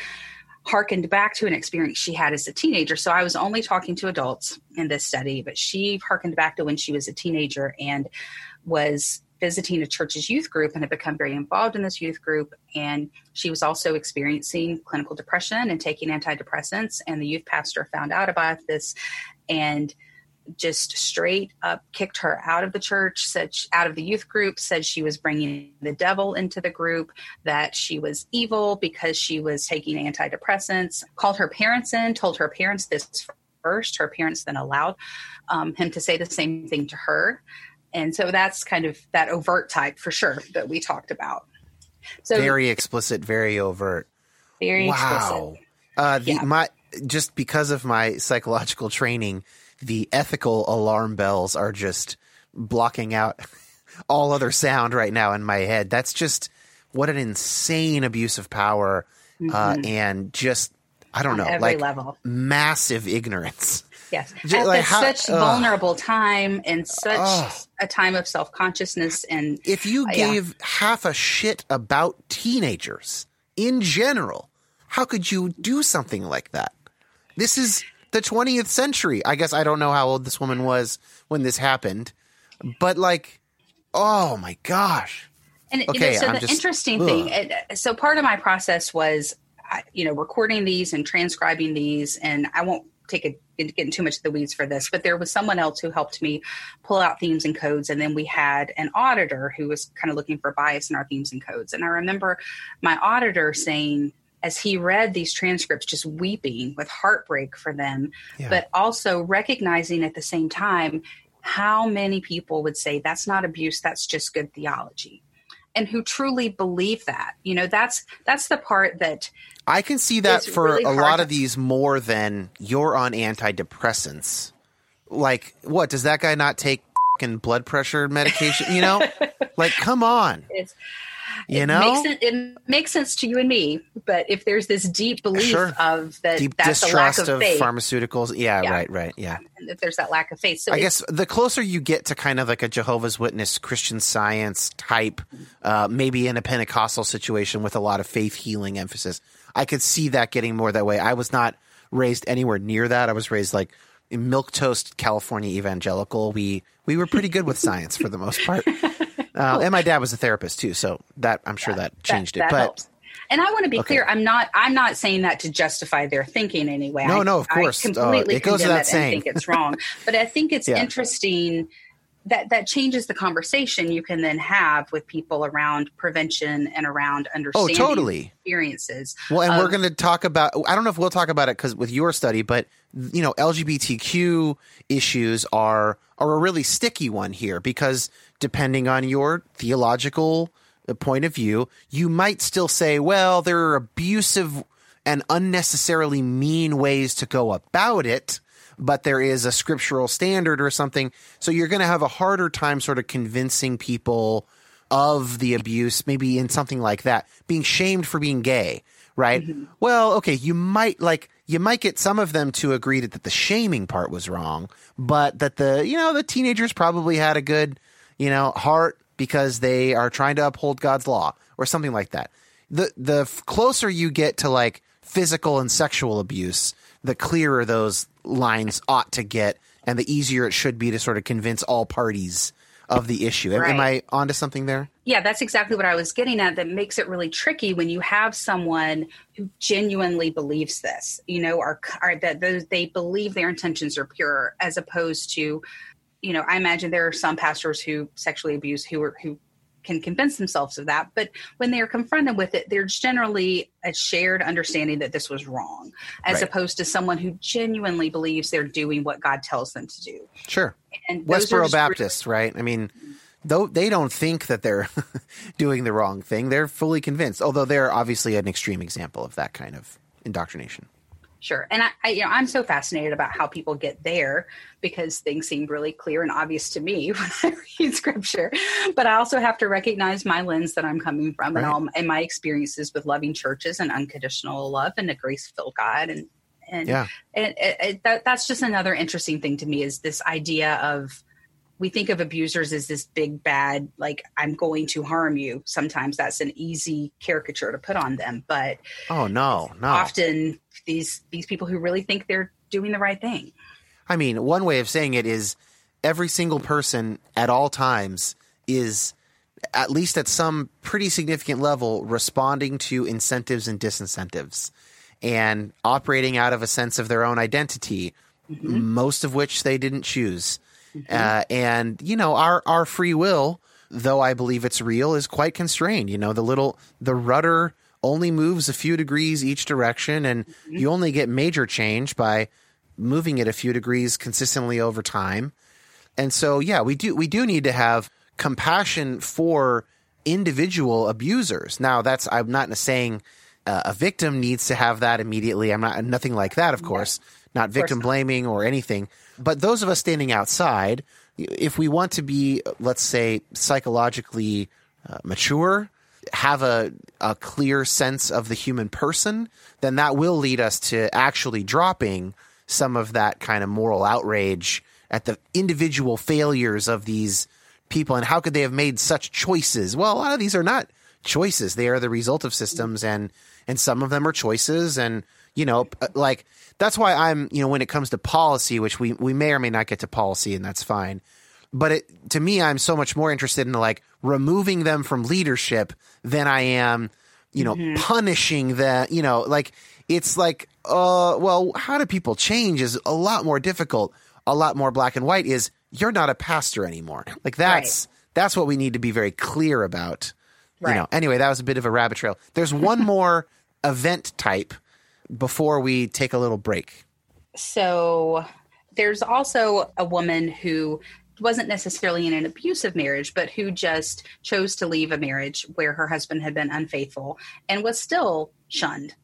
harkened back to an experience she had as a teenager. So I was only talking to adults in this study, but she harkened back to when she was a teenager and was visiting a church's youth group and had become very involved in this youth group. And she was also experiencing clinical depression and taking antidepressants. And the youth pastor found out about this and just straight up kicked her out of the church, said she, out of the youth group, said she was bringing the devil into the group, that she was evil because she was taking antidepressants, called her parents in, told her parents this first. Her parents then allowed um, him to say the same thing to her. And so that's kind of that overt type for sure that we talked about. So very explicit, very overt. Very wow. explicit. Uh, the, yeah. My just because of my psychological training, the ethical alarm bells are just blocking out all other sound right now in my head. That's just what an insane abuse of power uh, mm-hmm. uh, and just I don't On know, like level. massive ignorance. Yes, at like how, such uh, vulnerable time and such uh, a time of self consciousness. And if you uh, gave yeah. half a shit about teenagers in general, how could you do something like that? This is the 20th century. I guess I don't know how old this woman was when this happened, but like, oh my gosh. And okay, so I'm the just, interesting ugh. thing, so part of my process was, you know, recording these and transcribing these, and I won't take a get into too much of the weeds for this, but there was someone else who helped me pull out themes and codes. And then we had an auditor who was kind of looking for bias in our themes and codes. And I remember my auditor saying, as he read these transcripts, just weeping with heartbreak for them, yeah. but also recognizing at the same time how many people would say that's not abuse, that's just good theology and who truly believe that. You know, that's that's the part that I can see that for really a lot to- of these more than you're on antidepressants. Like, what does that guy not take blood pressure medication? You know, like, come on. It's, you it know, makes it, it, makes sense to you and me. But if there's this deep belief sure. of that, deep that's distrust a lack of, of faith. pharmaceuticals. Yeah, yeah, right, right, yeah. And if there's that lack of faith, so I guess the closer you get to kind of like a Jehovah's Witness Christian Science type, uh, maybe in a Pentecostal situation with a lot of faith healing emphasis, I could see that getting more that way. I was not raised anywhere near that. I was raised like milk toast California evangelical. We we were pretty good with science for the most part. Uh, and my dad was a therapist too, so that I'm sure that changed that, it. that But helps. And I want to be Okay. clear. I'm not. I'm not saying that to justify their thinking anyway. No, I- no, of course. I Uh, completely it goes without it saying. think it's wrong. but I think it's Yeah. interesting that that changes the conversation you can then have with people around prevention and around understanding Oh, totally. experiences. Well, and we're going to talk about. I don't know if we'll talk about it because with your study, but you know, LGBTQ issues are are a really sticky one here because depending on your theological uh, point of view, you might still say, well, there are abusive and unnecessarily mean ways to go about it. But there is a scriptural standard or something. So you're going to have a harder time sort of convincing people of the abuse, maybe in something like that, being shamed for being gay, right? Well, okay, you might like you might get some of them to agree that, that the shaming part was wrong, but that the you know the teenagers probably had a good you know heart because they are trying to uphold God's law or something like that. The the f- closer you get to like physical and sexual abuse, the clearer those lines ought to get, and the easier it should be to sort of convince all parties of the issue. Am- Am I onto something there? Yeah, that's exactly what I was getting at. That makes it really tricky when you have someone who genuinely believes this, you know, or, or that those, they believe their intentions are pure, as opposed to, you know, I imagine there are some pastors who sexually abuse who are who can convince themselves of that, but when they are confronted with it, there's generally a shared understanding that this was wrong, as Right. opposed to someone who genuinely believes they're doing what God tells them to do. Sure. And Westboro Baptists, Baptist, right? I mean, though they don't think that they're doing the wrong thing, they're fully convinced. Although they're obviously an extreme example of that kind of indoctrination. Sure. And I, I, you know, I'm so fascinated about how people get there because things seem really clear and obvious to me when I read scripture. But I also have to recognize my lens that I'm coming from and all and my experiences with loving churches and unconditional love and a grace-filled God. And and, Yeah. and it, it, that, that's just another interesting thing to me is this idea of we think of abusers as this big bad like i'm going to harm you sometimes that's an easy caricature to put on them but Oh no, no. often these these people who really think they're doing the right thing. I mean, one way of saying it is every single person at all times is at least at some pretty significant level responding to incentives and disincentives and operating out of a sense of their own identity, most of which they didn't choose. Uh, and you know, our our free will, though I believe it's real, is quite constrained. You know, the little the rudder only moves a few degrees each direction, and you only get major change by moving it a few degrees consistently over time. And so, yeah, we do we do need to have compassion for individual abusers. Now, that's I'm not saying uh, a victim needs to have that immediately. I'm not nothing like that, of course. Not victim blaming or anything. But those of us standing outside, if we want to be, let's say, psychologically uh, mature, have a, a clear sense of the human person, then that will lead us to actually dropping some of that kind of moral outrage at the individual failures of these people. And how could they have made such choices? Well a lot of these are not choices. They are the result of systems and and some of them are choices. And you know uh, like that's why i'm you know when it comes to policy which we we may or may not get to policy and that's fine but it, to me i'm so much more interested in like removing them from leadership than i am you know punishing the you know like it's like uh well how do people change is a lot more difficult. A lot more black and white is you're not a pastor anymore. Like that's that's what we need to be very clear about Right. you know. Anyway that was a bit of a rabbit trail. There's one more event type before we take a little break. So there's also a woman who wasn't necessarily in an abusive marriage, but who just chose to leave a marriage where her husband had been unfaithful and was still shunned.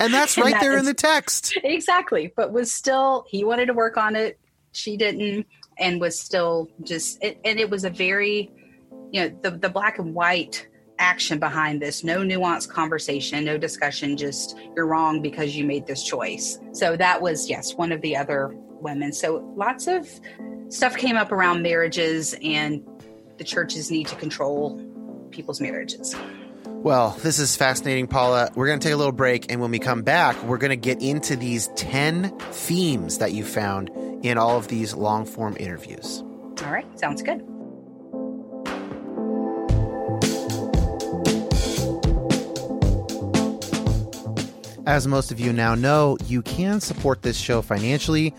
and that's And right that there in the text exactly, but was still, he wanted to work on it. She didn't, and was still just, it, and it was a very, you know, the, the black and white action behind this no nuanced conversation no discussion just you're wrong because you made this choice so that was yes one of the other women so lots of stuff came up around marriages and the churches need to control people's marriages Well, this is fascinating, Paula. We're going to take a little break, and when we come back, we're going to get into these 10 themes that you found in all of these long form interviews. All right, sounds good. As most of you now know, you can support this show financially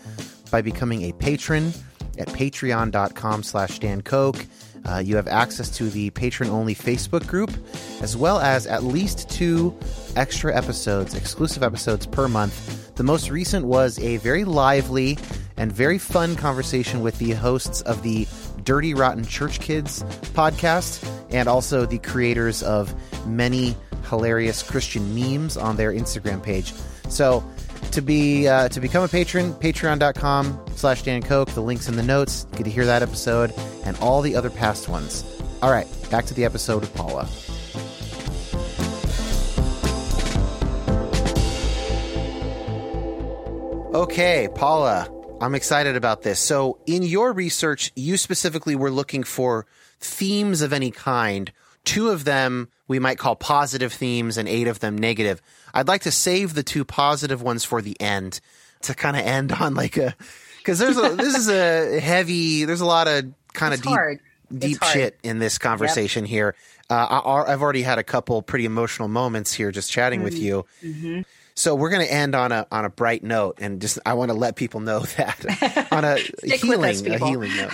by becoming a patron at patreon.com slash dankoch. Uh, you have access to the patron-only Facebook group, as well as at least two extra episodes, exclusive episodes per month. The most recent was a very lively and very fun conversation with the hosts of the Dirty Rotten Church Kids podcast and also the creators of many hilarious Christian memes on their Instagram page. So to be uh, to become a patron, patreon.com slash Dan Koch. The link's in the notes. Get to hear that episode and all the other past ones. All right, back to the episode with Paula. Okay, Paula, I'm excited about this. So, in your research, you specifically were looking for themes of any kind. Two of them we might call positive themes and eight of them negative. I'd like to save the two positive ones for the end to kind of end on like a because there's a this is a heavy there's a lot of kind of deep hard. deep shit in this conversation here. Uh, I, I've already had a couple pretty emotional moments here just chatting with you. So we're going to end on a on a bright note, and just I want to let people know that on a healing us, a healing note.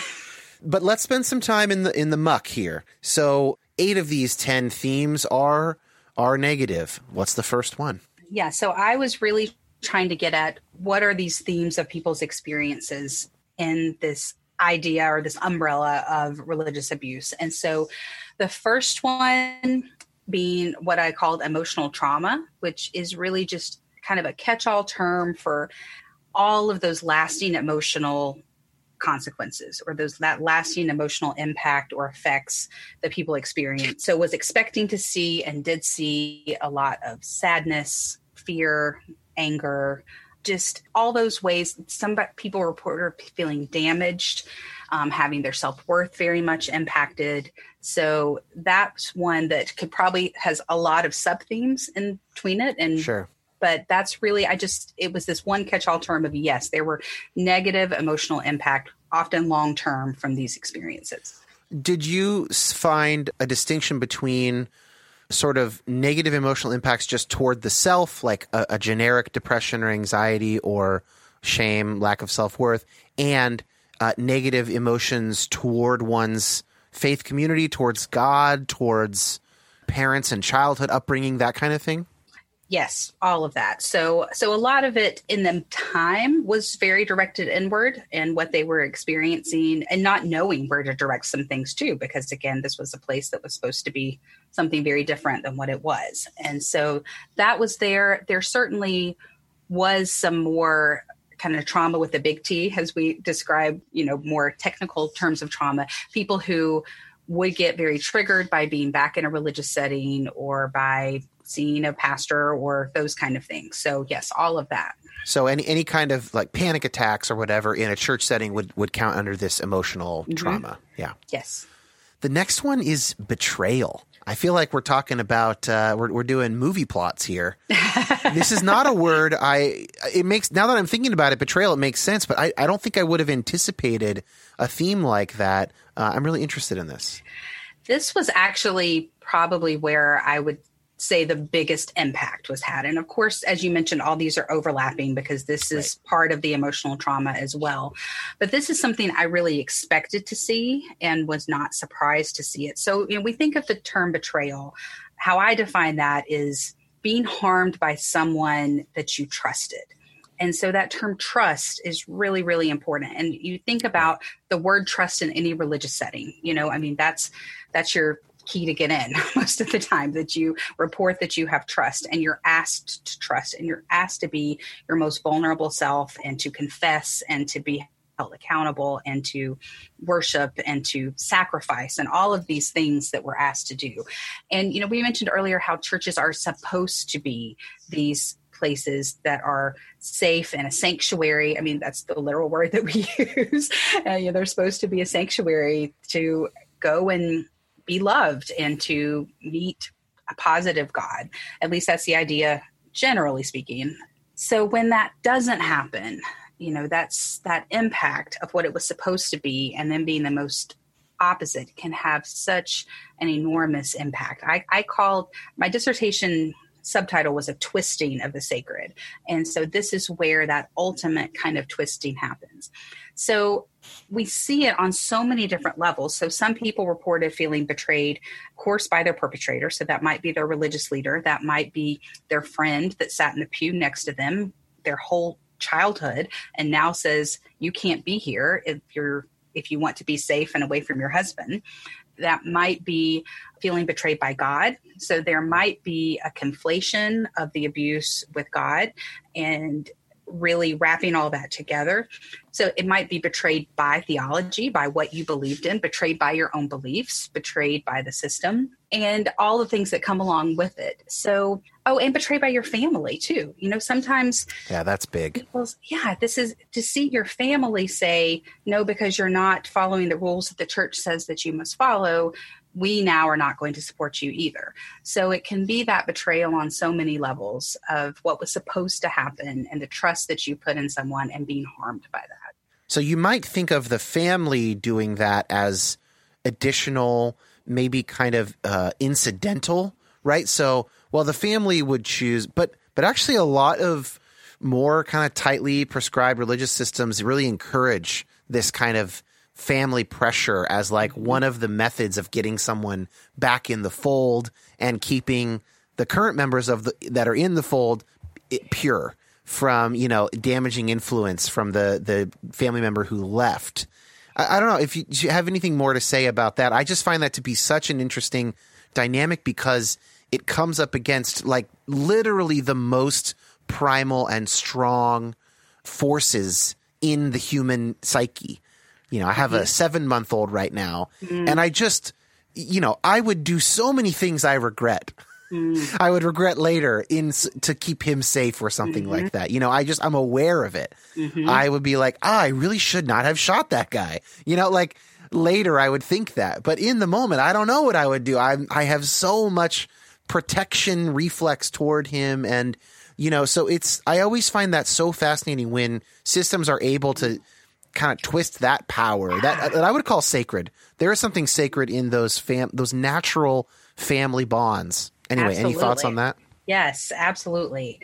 But let's spend some time in the in the muck here. So eight of these ten themes are are negative. What's the first one? Yeah, so I was really trying to get at what are these themes of people's experiences in this idea or this umbrella of religious abuse. And so the first one being what I called emotional trauma, which is really just kind of a catch all term for all of those lasting emotional consequences or those that lasting emotional impact or effects that people experience. So was expecting to see and did see a lot of sadness, fear, anger, just all those ways. Some people report are feeling damaged, um, having their self worth very much impacted. So that's one that could probably has a lot of sub themes in between it and Sure. But that's really i just it was this one catch-all term of yes there were negative emotional impact often long term from these experiences Did you find a distinction between sort of negative emotional impacts just toward the self, like a, a generic depression or anxiety or shame, lack of self worth, and uh, negative emotions toward one's faith community, towards God, towards parents and childhood upbringing, that kind of thing? Yes all of that. So so a lot of it in the time was very directed inward and what they were experiencing and not knowing where to direct some things to because again this was a place that was supposed to be something very different than what it was. And so that was there. There certainly was some more kind of trauma with a big T, as we describe, you know, more technical terms of trauma, people who would get very triggered by being back in a religious setting or by seeing a pastor or those kind of things. So yes, all of that. So any any kind of like panic attacks or whatever in a church setting would would count under this emotional trauma. Yeah. Yes. The next one is betrayal. I feel like we're talking about uh, we're we're doing movie plots here. this is not a word I. It makes now that I'm thinking about it, betrayal. It makes sense, but I, I don't think I would have anticipated a theme like that. Uh, I'm really interested in this. This was actually probably where I would say the biggest impact was had. And of course, as you mentioned, all these are overlapping because this is part of the emotional trauma as well. But this is something I really expected to see and was not surprised to see it. So, you know, we think of the term betrayal. How I define that is being harmed by someone that you trusted. And so that term trust is really, really important. And you think about the word trust in any religious setting, you know, I mean, that's, that's your key to get in most of the time that you report that you have trust and you're asked to trust and you're asked to be your most vulnerable self and to confess and to be held accountable and to worship and to sacrifice and all of these things that we're asked to do. And, you know, we mentioned earlier how churches are supposed to be these places that are safe and a sanctuary. I mean, that's the literal word that we use. Uh, you know, they're supposed to be a sanctuary to go and be loved and to meet a positive God. At least that's the idea, generally speaking. So when that doesn't happen, you know, that's that impact of what it was supposed to be and then being the most opposite can have such an enormous impact. I, I called my dissertation subtitle was a twisting of the sacred. And so this is where that ultimate kind of twisting happens. So we see it on so many different levels. So some people reported feeling betrayed, of course, by their perpetrator. So that might be their religious leader, that might be their friend that sat in the pew next to them their whole childhood and now says you can't be here if you're if you want to be safe and away from your husband that might be feeling betrayed by God. So there might be a conflation of the abuse with God and really wrapping all that together. So it might be betrayed by theology, by what you believed in, betrayed by your own beliefs, betrayed by the system, and all the things that come along with it. So, oh, and betrayed by your family too. You know, sometimes. Yeah, that's big. yeah, this is to see your family say no because you're not following the rules that the church says that you must follow we now are not going to support you either. So it can be that betrayal on so many levels of what was supposed to happen and the trust that you put in someone and being harmed by that. So you might think of the family doing that as additional, maybe kind of uh, incidental, right? So, well, the family would choose, but but actually, a lot of more kind of tightly prescribed religious systems really encourage this kind of family pressure as like mm-hmm. one of the methods of getting someone back in the fold and keeping the current members of the that are in the fold pure from you know damaging influence from the the family member who left. I, I don't know if you, you have anything more to say about that. I just find that to be such an interesting dynamic because it comes up against like literally the most primal and strong forces in the human psyche you know, I have a mm-hmm. seven month old right now, mm. and I just, you know, I would do so many things I regret. Mm. I would regret later in to keep him safe or something mm-hmm. like that. You know, I just I'm aware of it. Mm-hmm. I would be like, ah, I really should not have shot that guy. You know, like later I would think that, but in the moment, I don't know what I would do. I I have so much protection reflex toward him, and you know, so it's I always find that so fascinating when systems are able to kind of twist that power that, that I would call sacred. There is something sacred in those fam those natural family bonds. Anyway, absolutely. any thoughts on that? Yes, absolutely.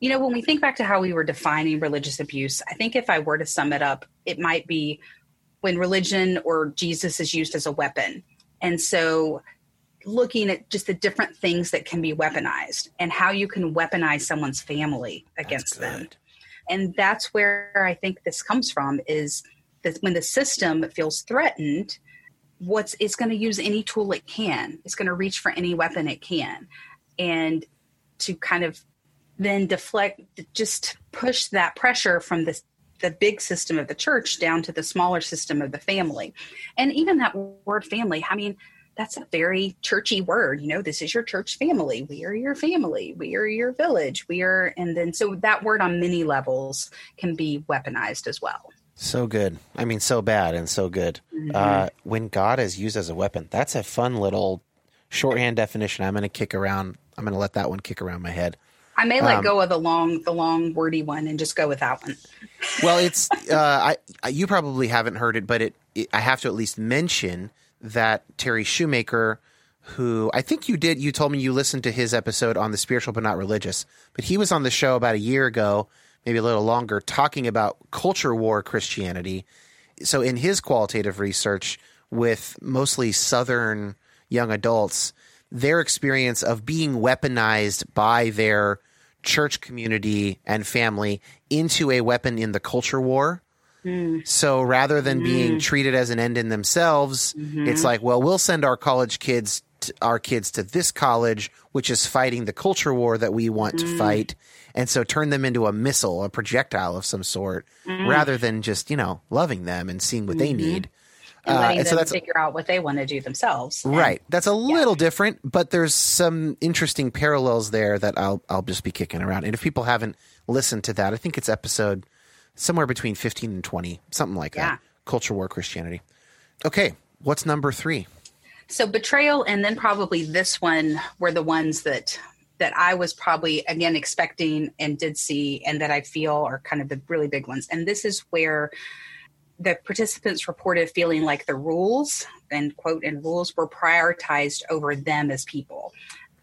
You know, when we think back to how we were defining religious abuse, I think if I were to sum it up, it might be when religion or Jesus is used as a weapon. And so looking at just the different things that can be weaponized and how you can weaponize someone's family against them and that's where I think this comes from is that when the system feels threatened, what's it's going to use any tool it can. It's going to reach for any weapon it can. And to kind of then deflect just push that pressure from the the big system of the church down to the smaller system of the family. And even that word family, I mean, that's a very churchy word. You know, this is your church family. We are your family. We are your village. We are, and then so that word on many levels can be weaponized as well. So good. I mean, so bad and so good. Mm-hmm. Uh, when God is used as a weapon, that's a fun little shorthand definition. I'm going to kick around. I'm going to let that one kick around my head. I may let um, go of the long, the long, wordy one and just go with that one. well, it's uh, I, you probably haven't heard it, but it, it I have to at least mention that Terry Shoemaker, who I think you did, you told me you listened to his episode on the spiritual but not religious, but he was on the show about a year ago, maybe a little longer, talking about culture war Christianity. So in his qualitative research with mostly Southern young adults, their experience of being weaponized by their church community and family into a weapon in the culture war Mm. So rather than mm. being treated as an end in themselves, mm-hmm. it's like, well, we'll send our college kids our kids to this college, which is fighting the culture war that we want mm. to fight, and so turn them into a missile, a projectile of some sort, mm. rather than just you know loving them and seeing what mm-hmm. they need. And letting uh, and them so that's, figure out what they want to do themselves. And, right. That's a yeah. little different, but there's some interesting parallels there that I'll I'll just be kicking around. And if people haven't listened to that, I think it's episode somewhere between 15 and 20, something like yeah. that. Culture War Christianity. Okay, what's number three? So betrayal and then probably this one were the ones that that I was probably again expecting and did see and that I feel are kind of the really big ones. And this is where the participants reported feeling like the rules and quote and rules were prioritized over them as people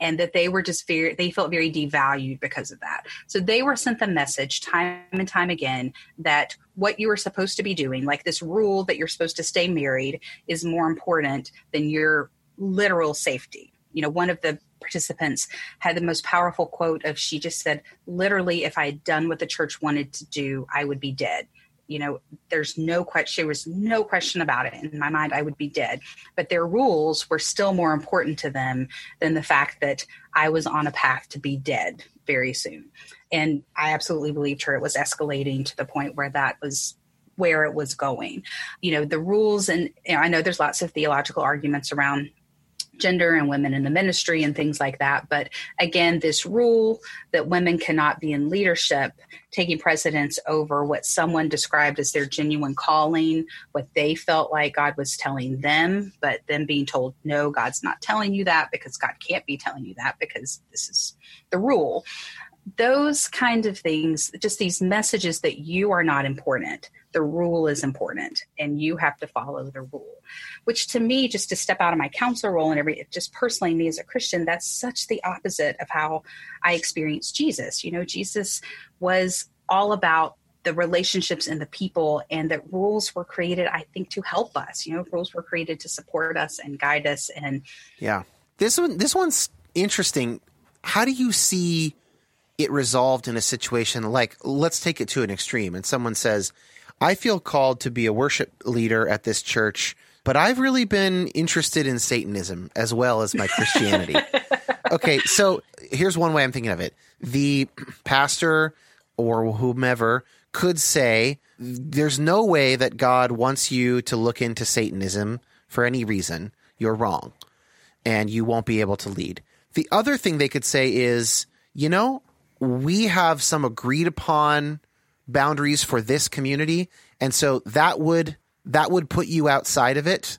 and that they were just very they felt very devalued because of that. So they were sent the message time and time again that what you were supposed to be doing like this rule that you're supposed to stay married is more important than your literal safety. You know one of the participants had the most powerful quote of she just said literally if i had done what the church wanted to do i would be dead you know there's no question there was no question about it. In my mind i would be dead. But their rules were still more important to them than the fact that i was on a path to be dead very soon. And i absolutely believed her. It was escalating to the point where that was where it was going. You know the rules and you know, i know there's lots of theological arguments around gender and women in the ministry and things like that. But again, this rule that women cannot be in leadership taking precedence over what someone described as their genuine calling, what they felt like God was telling them, but then being told, no, God's not telling you that because God can't be telling you that because this is the rule. Those kind of things, just these messages that you are not important, the rule is important and you have to follow the rule which to me, just to step out of my counselor role and every, just personally me as a Christian, that's such the opposite of how I experienced Jesus. You know, Jesus was all about the relationships and the people and that rules were created i think to help us. You know rules were created to support us and guide us and yeah. This one this one's interesting. How do you see it resolved in a situation like let's take it to an extreme and someone says i feel called to be a worship leader at this church but I've really been interested in Satanism as well as my Christianity. okay, so here's one way I'm thinking of it. The pastor or whomever could say, There's no way that God wants you to look into Satanism for any reason. You're wrong. And you won't be able to lead. The other thing they could say is, you know, we have some agreed upon boundaries for this community. And so that would that would put you outside of it.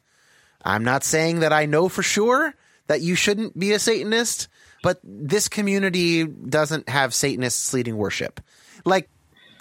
I'm not saying that I know for sure that you shouldn't be a Satanist, but this community doesn't have Satanists leading worship. Like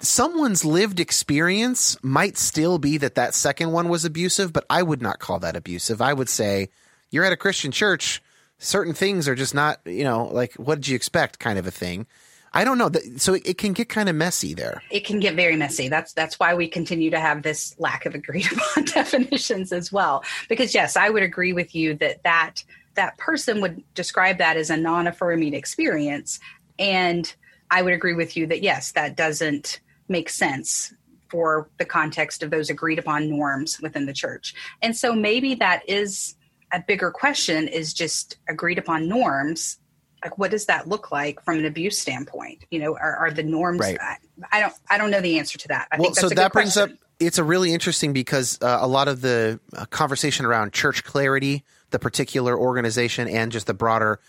someone's lived experience might still be that that second one was abusive, but I would not call that abusive. I would say you're at a Christian church, certain things are just not, you know, like what did you expect kind of a thing. I don't know. So it can get kind of messy there. It can get very messy. That's that's why we continue to have this lack of agreed upon definitions as well. Because yes, I would agree with you that that that person would describe that as a non-affirming experience, and I would agree with you that yes, that doesn't make sense for the context of those agreed upon norms within the church. And so maybe that is a bigger question is just agreed upon norms like what does that look like from an abuse standpoint you know are, are the norms right. I, I, don't i don't know the answer to that I well so that brings question. up it's a really interesting because uh, a lot of the uh, conversation around church clarity the particular organization and just the broader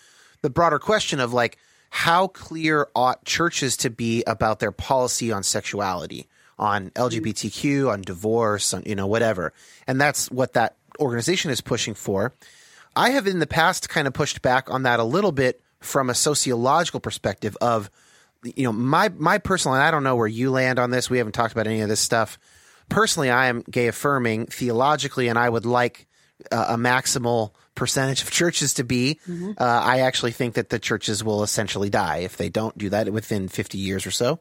the broader question of like how clear ought churches to be about their policy on sexuality on lgbtq on divorce on you know whatever and that's what that organization is pushing for i have in the past kind of pushed back on that a little bit from a sociological perspective of you know my my personal and I don't know where you land on this. We haven't talked about any of this stuff. Personally, I am gay affirming theologically, and I would like uh, a maximal percentage of churches to be. Mm-hmm. Uh, I actually think that the churches will essentially die if they don't do that within 50 years or so.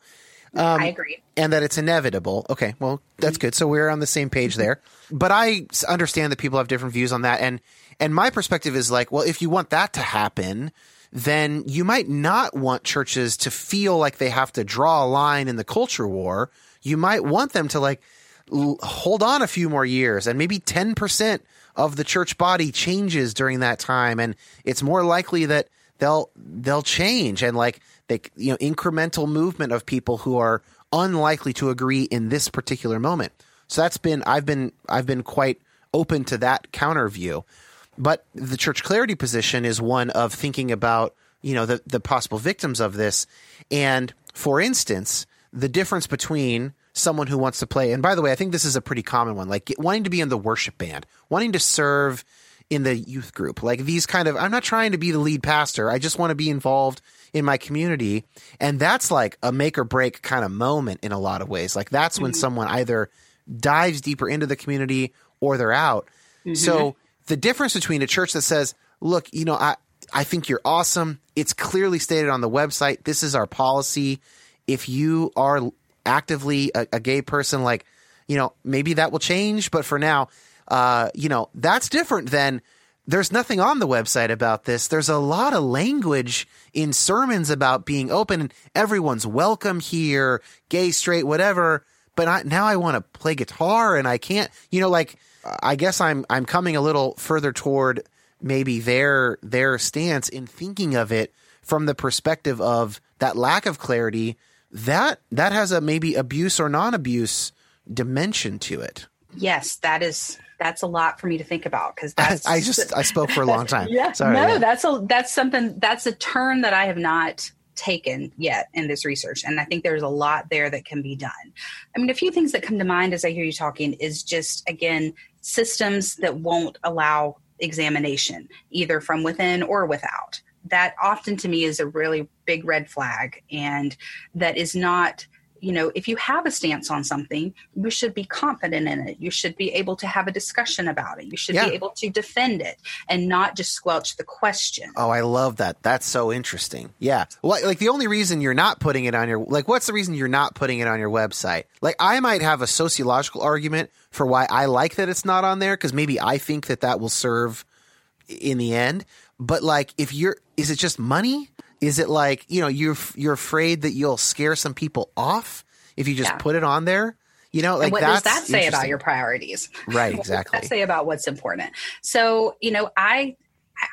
Um, I agree. And that it's inevitable. Okay, well, that's mm-hmm. good. So we're on the same page there. But I understand that people have different views on that. And, and my perspective is like, well, if you want that to happen, then you might not want churches to feel like they have to draw a line in the culture war. You might want them to like l- hold on a few more years and maybe 10% of the church body changes during that time and it's more likely that they'll they'll change and like they you know incremental movement of people who are unlikely to agree in this particular moment. So that's been I've been I've been quite open to that counter view. But the church clarity position is one of thinking about, you know, the, the possible victims of this. And for instance, the difference between someone who wants to play, and by the way, I think this is a pretty common one, like wanting to be in the worship band, wanting to serve in the youth group. Like these kind of, I'm not trying to be the lead pastor. I just want to be involved in my community. And that's like a make or break kind of moment in a lot of ways. Like that's when mm-hmm. someone either dives deeper into the community or they're out. So mm-hmm. The difference between a church that says, look, you know, I, I think you're awesome. It's clearly stated on the website. This is our policy. If you are actively a, a gay person, like, you know, maybe that will change. But for now, uh, you know, that's different than there's nothing on the website about this. There's a lot of language in sermons about being open and everyone's welcome here, gay, straight, whatever. But I, now I want to play guitar and I can't, you know, like I guess I'm I'm coming a little further toward maybe their their stance in thinking of it from the perspective of that lack of clarity that that has a maybe abuse or non-abuse dimension to it. Yes, that is that's a lot for me to think about because that's I just I spoke for a long time. yeah, Sorry. no, yeah. that's a that's something that's a turn that I have not taken yet in this research, and I think there's a lot there that can be done. I mean, a few things that come to mind as I hear you talking is just again systems that won't allow examination either from within or without. That often to me is a really big red flag, and that is not you know, if you have a stance on something, you should be confident in it. You should be able to have a discussion about it. You should Yeah. be able to defend it and not just squelch the question. Oh, I love that. That's so interesting. Yeah. Like, like the only reason you're not putting it on your like what's the reason you're not putting it on your website? Like I might have a sociological argument for why I like that it's not on there cuz maybe I think that that will serve in the end. But like if you're is it just money? Is it like, you know, you're you're afraid that you'll scare some people off if you just Yeah. put it on there? You know, like and what does that say about your priorities? Right, What does exactly. that say about what's important? So, you know, I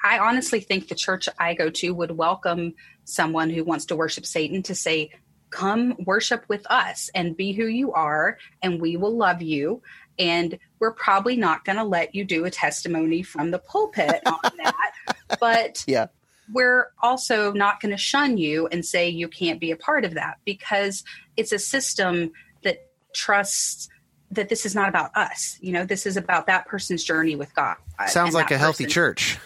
I honestly think the church I go to would welcome someone who wants to worship Satan to say, "Come worship with us and be who you are, and we will love you." And we're probably not going to let you do a testimony from the pulpit on that, but Yeah. We're also not going to shun you and say you can't be a part of that because it's a system that trusts that this is not about us. You know, this is about that person's journey with God. Sounds like a healthy person. church.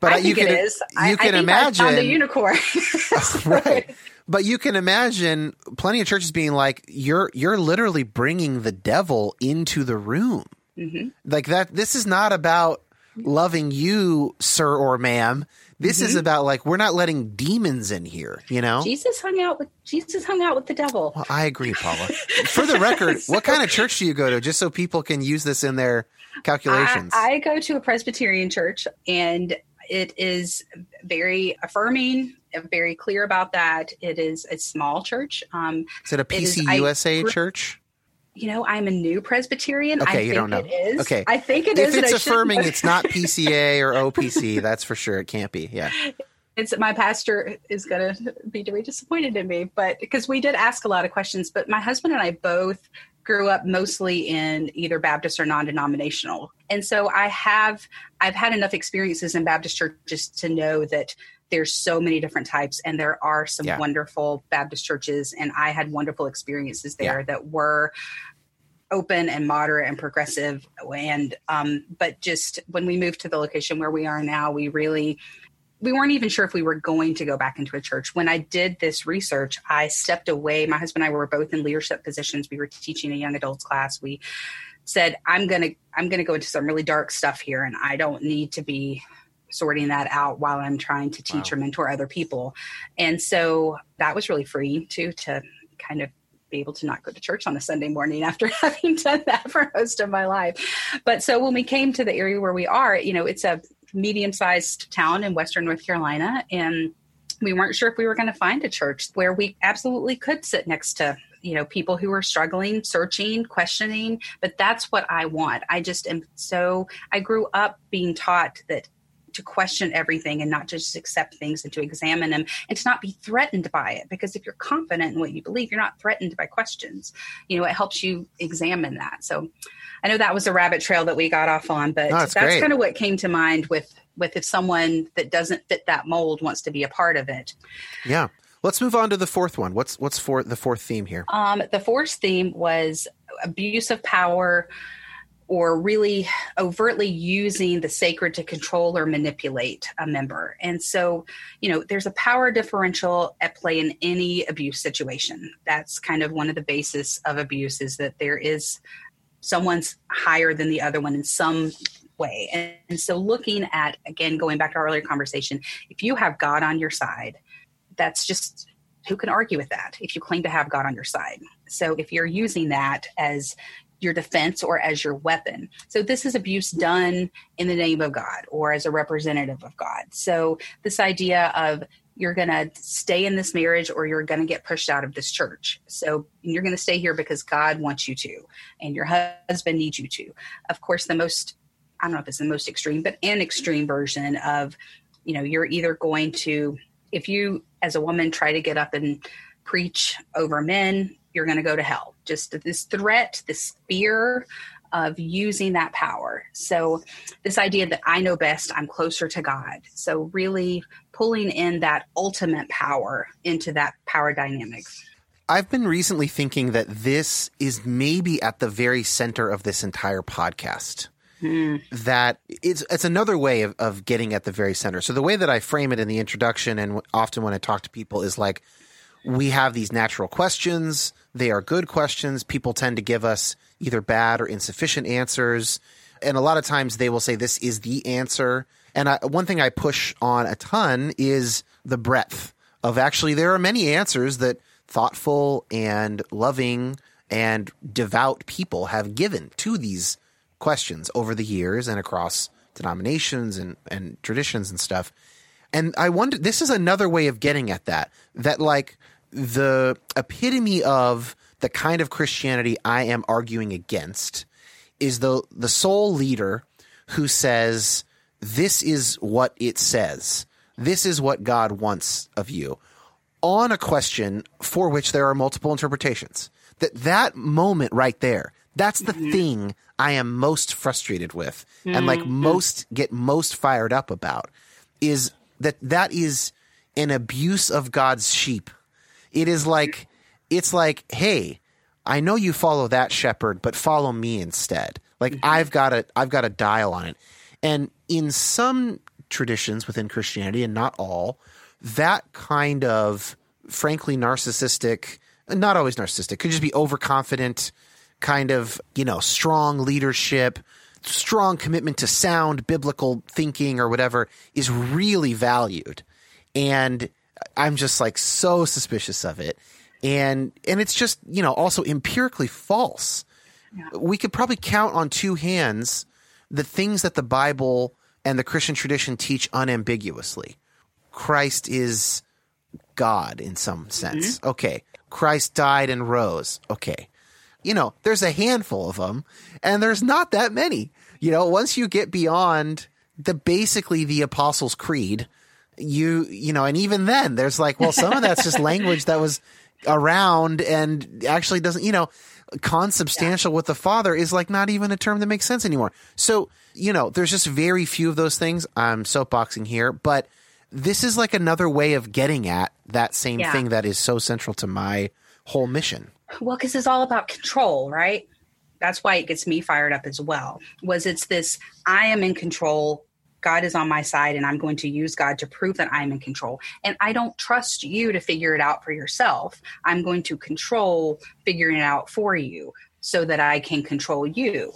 But I you can it is. you I, I can think I found a imagine unicorn. right. But you can imagine plenty of churches being like, "You're you're literally bringing the devil into the room." Mm-hmm. Like that. This is not about loving you, sir or ma'am. This Mm-hmm. is about like we're not letting demons in here. You know. Jesus hung out with Jesus hung out with the devil. Well, I agree, Paula. For the record, what kind of church do you go to, just so people can use this in their calculations? I, I go to a Presbyterian church, and it is very affirming, very clear about that. It is a small church. Um, is it a it is- PC I USA church? You know, I'm a new Presbyterian. Okay, I you think don't know. it is. Okay. I think it if is, and it's affirming, it's not PCA or OPC. That's for sure. It can't be. Yeah. it's my pastor is going to be very disappointed in me but because we did ask a lot of questions but my husband and i both grew up mostly in either baptist or non-denominational and so i have i've had enough experiences in baptist churches to know that there's so many different types and there are some Yeah. wonderful baptist churches and i had wonderful experiences there Yeah. that were open and moderate and progressive and um but just when we moved to the location where we are now we really we weren't even sure if we were going to go back into a church. When I did this research, I stepped away. My husband and I were both in leadership positions. We were teaching a young adults class. We said, "I'm to I'm going to go into some really dark stuff here and I don't need to be sorting that out while I'm trying to teach Wow. or mentor other people." And so that was really freeing too to kind of be able to not go to church on a Sunday morning after having done that for most of my life. But so when we came to the area where we are, you know, it's a medium sized town in Western North Carolina. And we weren't sure if we were going to find a church where we absolutely could sit next to you know people who are struggling searching questioning but that's what i want i just am so i grew up being taught that to question everything and not just accept things and to examine them and to not be threatened by it because if you're confident in what you believe you're not threatened by questions you know it helps you examine that so i know that was a rabbit trail that we got off on but No, that's great. kind of what came to mind with with if someone that doesn't fit that mold wants to be a part of it Yeah. Let's move on to the fourth one. What's what's for the fourth theme here? Um, the fourth theme was abuse of power or really overtly using the sacred to control or manipulate a member. And so, you know, there's a power differential at play in any abuse situation. That's kind of one of the basis of abuse is that there is someone's higher than the other one in some way. And, and so looking at again going back to our earlier conversation, if you have God on your side, that's just who can argue with that if you claim to have God on your side? So if you're using that as your defense or as your weapon. So this is abuse done in the name of God or as a representative of God. So this idea of you're going to stay in this marriage or you're going to get pushed out of this church. So you're going to stay here because God wants you to and your husband needs you to. Of course, the most I don't know if it's the most extreme, but an extreme version of, you know, you're either going to if you as a woman try to get up and preach over men, you're going to go to hell. Just this threat, this fear of using that power. So, this idea that I know best, I'm closer to God. So, really pulling in that ultimate power into that power dynamic. I've been recently thinking that this is maybe at the very center of this entire podcast. Mm. That it's it's another way of, of getting at the very center. So the way that I frame it in the introduction and often when I talk to people is like we have these natural questions. They are good questions. People tend to give us either bad or insufficient answers. And a lot of times they will say, This is the answer. And I, one thing I push on a ton is the breadth of actually, there are many answers that thoughtful and loving and devout people have given to these questions over the years and across denominations and, and traditions and stuff. And I wonder, this is another way of getting at that, that like the epitome of the kind of Christianity I am arguing against is the the sole leader who says this is what it says. This is what God wants of you on a question for which there are multiple interpretations. That that moment right there, that's the mm-hmm. thing I am most frustrated with mm-hmm. and like mm-hmm. most get most fired up about is that that is an abuse of God's sheep it is like it's like, hey, I know you follow that shepherd, but follow me instead. Like mm-hmm. I've got a I've got a dial on it. And in some traditions within Christianity, and not all, that kind of frankly narcissistic, not always narcissistic, could just be overconfident, kind of, you know, strong leadership, strong commitment to sound biblical thinking or whatever is really valued. And I'm just like so suspicious of it. And and it's just, you know, also empirically false. Yeah. We could probably count on two hands the things that the Bible and the Christian tradition teach unambiguously. Christ is God in some sense. Mm-hmm. Okay. Christ died and rose. Okay. You know, there's a handful of them and there's not that many. You know, once you get beyond the basically the Apostles' Creed, you you know and even then there's like well some of that's just language that was around and actually doesn't you know consubstantial yeah. with the father is like not even a term that makes sense anymore so you know there's just very few of those things i'm soapboxing here but this is like another way of getting at that same yeah. thing that is so central to my whole mission well because it's all about control right that's why it gets me fired up as well was it's this i am in control God is on my side and I'm going to use God to prove that I'm in control. And I don't trust you to figure it out for yourself. I'm going to control figuring it out for you so that I can control you.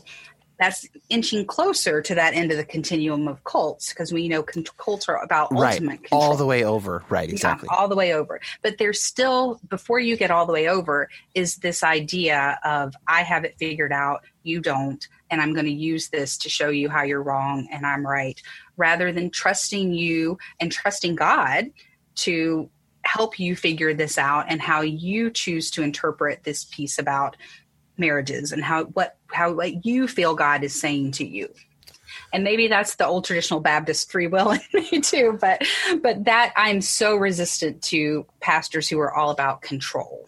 That's inching closer to that end of the continuum of cults because we know cults are about right. ultimate control. All the way over. Right, exactly. Yeah, all the way over. But there's still, before you get all the way over, is this idea of I have it figured out, you don't and I'm going to use this to show you how you're wrong and I'm right, rather than trusting you and trusting God to help you figure this out and how you choose to interpret this piece about marriages and how what how what you feel God is saying to you. And maybe that's the old traditional Baptist free will in me too, but but that I'm so resistant to pastors who are all about control.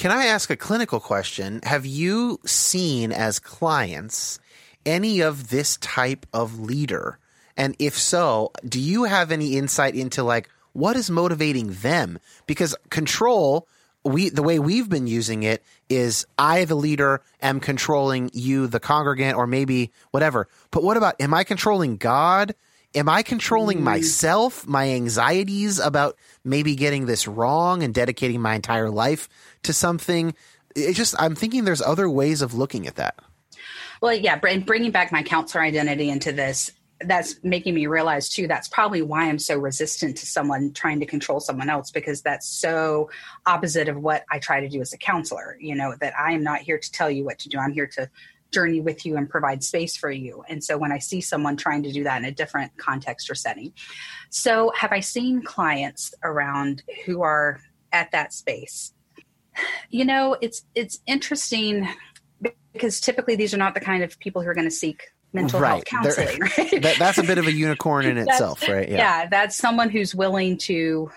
Can I ask a clinical question? Have you seen as clients any of this type of leader? And if so, do you have any insight into like what is motivating them? Because control, we the way we've been using it is I the leader am controlling you the congregant or maybe whatever. But what about am I controlling God? Am I controlling mm. myself, my anxieties about maybe getting this wrong and dedicating my entire life to something? It just I'm thinking there's other ways of looking at that. Well, yeah, and bringing back my counselor identity into this, that's making me realize too that's probably why i'm so resistant to someone trying to control someone else because that's so opposite of what i try to do as a counselor you know that i am not here to tell you what to do i'm here to journey with you and provide space for you and so when i see someone trying to do that in a different context or setting so have i seen clients around who are at that space you know it's it's interesting because typically these are not the kind of people who are going to seek mental right. health counseling. Right? That, that's a bit of a unicorn in itself, right? Yeah. yeah, that's someone who's willing to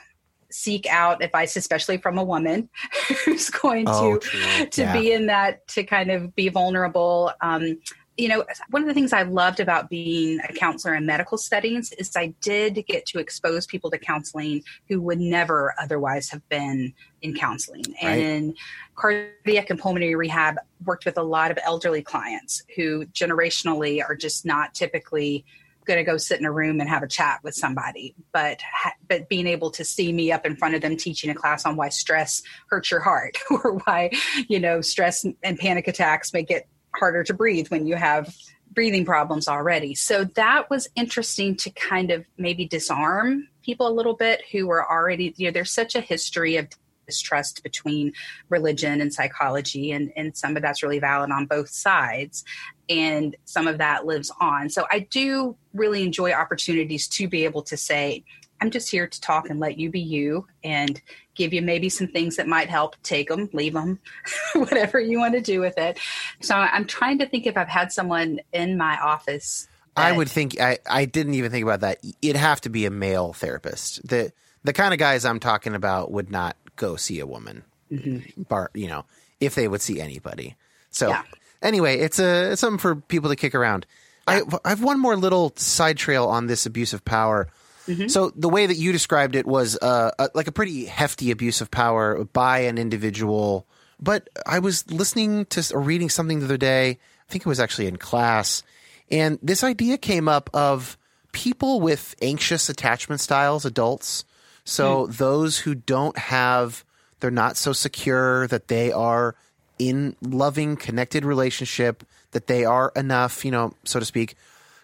seek out advice, especially from a woman who's going oh, to true. to yeah. be in that to kind of be vulnerable. Um, you know, one of the things I loved about being a counselor in medical settings is I did get to expose people to counseling who would never otherwise have been in counseling. Right. And in cardiac and pulmonary rehab, worked with a lot of elderly clients who generationally are just not typically going to go sit in a room and have a chat with somebody but but being able to see me up in front of them teaching a class on why stress hurts your heart or why you know stress and panic attacks make it harder to breathe when you have breathing problems already. So that was interesting to kind of maybe disarm people a little bit who were already, you know, there's such a history of distrust between religion and psychology and, and some of that's really valid on both sides and some of that lives on so i do really enjoy opportunities to be able to say i'm just here to talk and let you be you and give you maybe some things that might help. Take them, leave them, whatever you want to do with it. So I'm trying to think if I've had someone in my office. That, I would think I, I didn't even think about that. It'd have to be a male therapist. The the kind of guys I'm talking about would not go see a woman, mm-hmm. bar, you know, if they would see anybody. So yeah. anyway, it's a it's something for people to kick around. I I have one more little side trail on this abuse of power. Mm-hmm. So the way that you described it was uh, a, like a pretty hefty abuse of power by an individual. But I was listening to or reading something the other day. I think it was actually in class, and this idea came up of people with anxious attachment styles, adults. So mm. those who don't have, they're not so secure that they are in loving, connected relationship, that they are enough, you know, so to speak,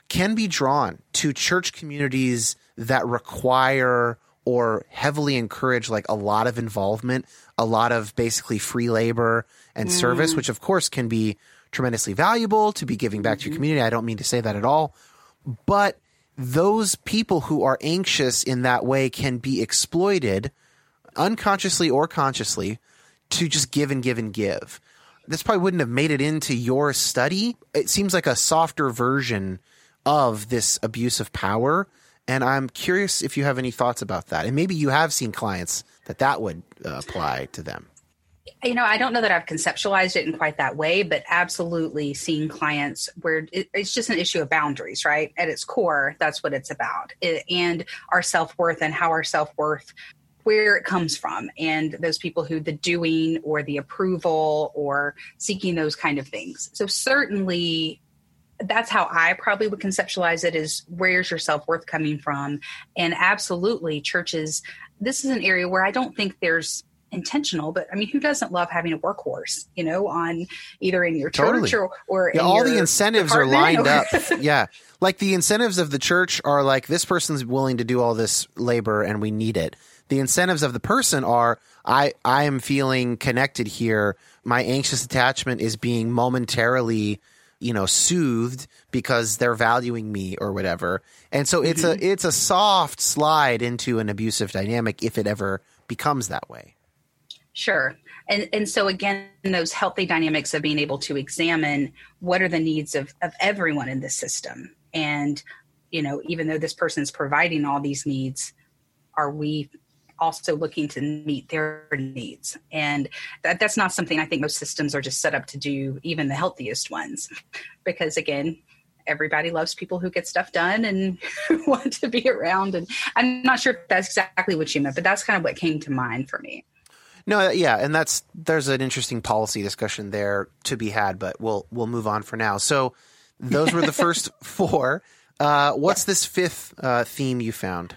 can be drawn to church communities that require or heavily encourage like a lot of involvement, a lot of basically free labor and mm. service, which of course can be tremendously valuable to be giving back mm-hmm. to your mm-hmm. community. I don't mean to say that at all. But those people who are anxious in that way can be exploited unconsciously or consciously to just give and give and give. This probably wouldn't have made it into your study. It seems like a softer version of this abuse of power and I'm curious if you have any thoughts about that. And maybe you have seen clients that that would uh, apply to them. You know, I don't know that I've conceptualized it in quite that way, but absolutely seeing clients where it, it's just an issue of boundaries, right? At its core, that's what it's about. It, and our self worth and how our self worth where it comes from and those people who the doing or the approval or seeking those kind of things so certainly that's how I probably would conceptualize it is where's your self worth coming from? And absolutely, churches, this is an area where I don't think there's intentional, but I mean, who doesn't love having a workhorse, you know, on either in your church totally. or, or yeah, all the incentives are lined or... up. yeah. Like the incentives of the church are like, this person's willing to do all this labor and we need it. The incentives of the person are, I, I am feeling connected here. My anxious attachment is being momentarily you know soothed because they're valuing me or whatever and so it's mm-hmm. a it's a soft slide into an abusive dynamic if it ever becomes that way sure and and so again those healthy dynamics of being able to examine what are the needs of of everyone in the system and you know even though this person's providing all these needs are we also looking to meet their needs. And that, that's not something I think most systems are just set up to do, even the healthiest ones. Because again, everybody loves people who get stuff done and want to be around. And I'm not sure if that's exactly what you meant, but that's kind of what came to mind for me. No, yeah, and that's there's an interesting policy discussion there to be had, but we'll we'll move on for now. So those were the first four. Uh, what's this fifth uh, theme you found?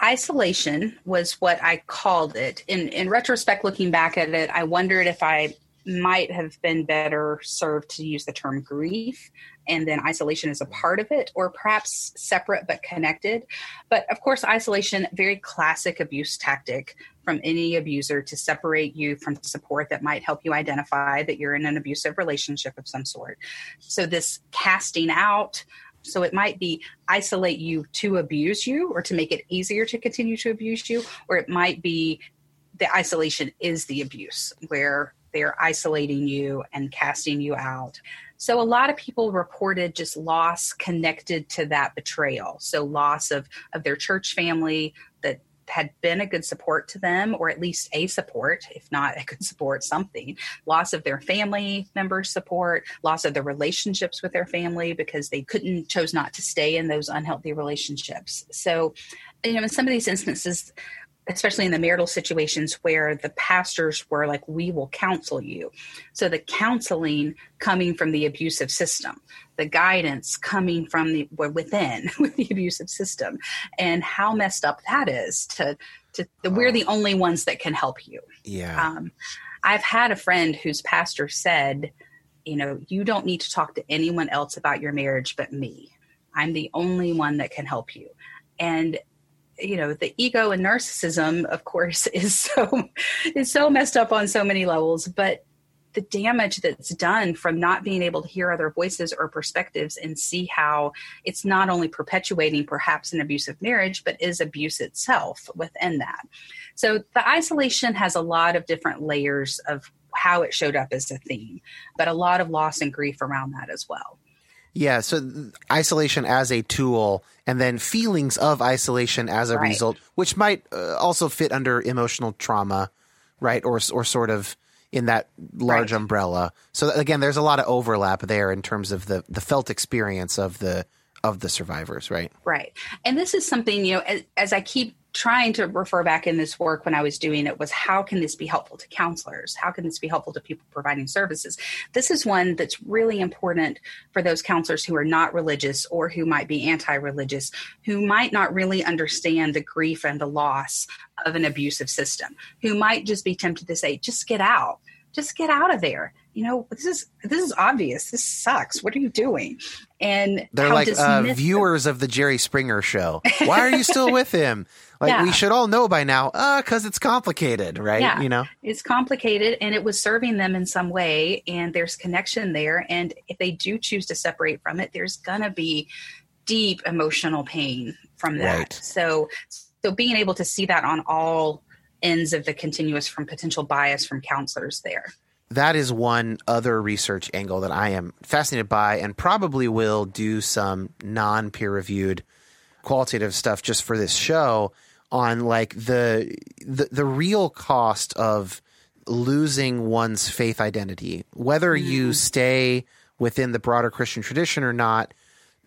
Isolation was what I called it. In in retrospect, looking back at it, I wondered if I might have been better served to use the term grief and then isolation is a mm-hmm. part of it or perhaps separate but connected. But of course isolation very classic abuse tactic from any abuser to separate you from support that might help you identify that you're in an abusive relationship of some sort. So this casting out so it might be isolate you to abuse you or to make it easier to continue to abuse you or it might be the isolation is the abuse where they're isolating you and casting you out. So a lot of people reported just loss connected to that betrayal. So loss of of their church family that had been a good support to them, or at least a support, if not a good support, something. Loss of their family members' support, loss of their relationships with their family because they couldn't, chose not to stay in those unhealthy relationships. So, you know, in some of these instances, especially in the marital situations where the pastors were like, we will counsel you. So the counseling coming from the abusive system, the guidance coming from the within with the abusive system, and how messed up that is to, to we're the only ones that can help you. Yeah. Um, I've had a friend whose pastor said, you know, you don't need to talk to anyone else about your marriage but me. I'm the only one that can help you. And you know the ego and narcissism of course is so is so messed up on so many levels. But the damage that's done from not being able to hear other voices or perspectives and see how it's not only perpetuating perhaps an abusive marriage but is abuse itself within that. So the isolation has a lot of different layers of how it showed up as a theme but a lot of loss and grief around that as well yeah, so isolation as a tool, and then feelings of isolation as a right. result, which might uh, also fit under emotional trauma, right? Or or sort of in that large right. umbrella. So again, there's a lot of overlap there in terms of the the felt experience of the of the survivors, right? Right. And this is something you know, as, as I keep trying to refer back in this work when I was doing it was how can this be helpful to counselors? How can this be helpful to people providing services? This is one that's really important for those counselors who are not religious or who might be anti religious, who might not really understand the grief and the loss of an abusive system, who might just be tempted to say, just get out, just get out of there you know, this is this is obvious. This sucks. What are you doing? And they're like uh, viewers of the Jerry Springer show. Why are you still with him? Like yeah. we should all know by now, uh, because it's complicated, right? Yeah. You know, it's complicated, and it was serving them in some way, and there's connection there. And if they do choose to separate from it, there's gonna be deep emotional pain from that. Right. So, so being able to see that on all ends of the continuous from potential bias from counselors there that is one other research angle that I am fascinated by and probably will do some non peer reviewed qualitative stuff just for this show on like the, the the real cost of losing one's faith identity whether mm. you stay within the broader christian tradition or not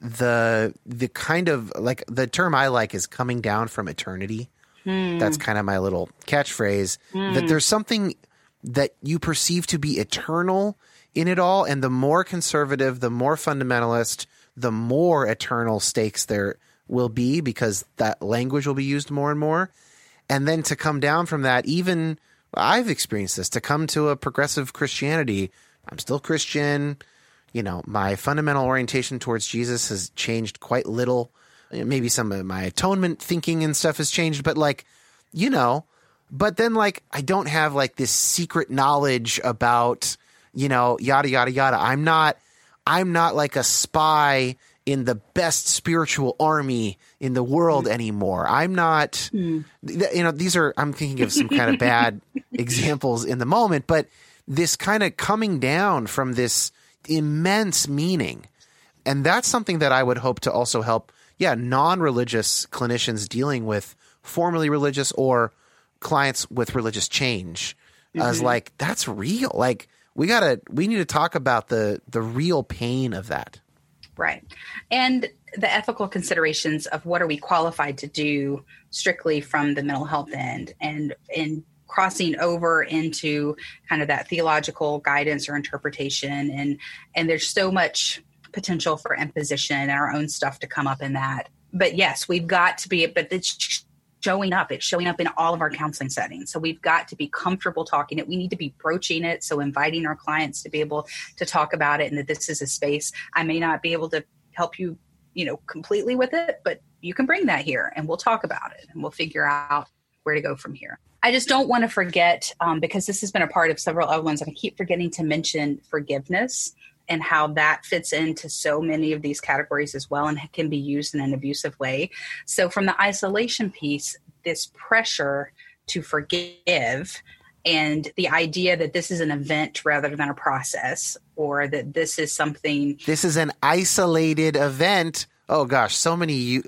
the the kind of like the term i like is coming down from eternity mm. that's kind of my little catchphrase mm. that there's something that you perceive to be eternal in it all. And the more conservative, the more fundamentalist, the more eternal stakes there will be because that language will be used more and more. And then to come down from that, even I've experienced this to come to a progressive Christianity. I'm still Christian. You know, my fundamental orientation towards Jesus has changed quite little. Maybe some of my atonement thinking and stuff has changed, but like, you know, but then like I don't have like this secret knowledge about, you know, yada yada yada. I'm not I'm not like a spy in the best spiritual army in the world anymore. I'm not mm. you know, these are I'm thinking of some kind of bad examples in the moment, but this kind of coming down from this immense meaning. And that's something that I would hope to also help yeah, non-religious clinicians dealing with formerly religious or clients with religious change. Mm-hmm. I was mm-hmm. like, that's real. Like we gotta, we need to talk about the the real pain of that. Right, and the ethical considerations of what are we qualified to do strictly from the mental health end, and and crossing over into kind of that theological guidance or interpretation. And and there's so much potential for imposition and our own stuff to come up in that. But yes we've got to be but it's showing up. It's showing up in all of our counseling settings. So we've got to be comfortable talking it. We need to be broaching it. So inviting our clients to be able to talk about it and that this is a space. I may not be able to help you you know completely with it but you can bring that here and we'll talk about it and we'll figure out where to go from here. I just don't want to forget um, because this has been a part of several other ones and i keep forgetting to mention forgiveness and how that fits into so many of these categories as well and can be used in an abusive way. So from the isolation piece this pressure to forgive and the idea that this is an event rather than a process or that this is something this is an isolated event. Oh gosh so many you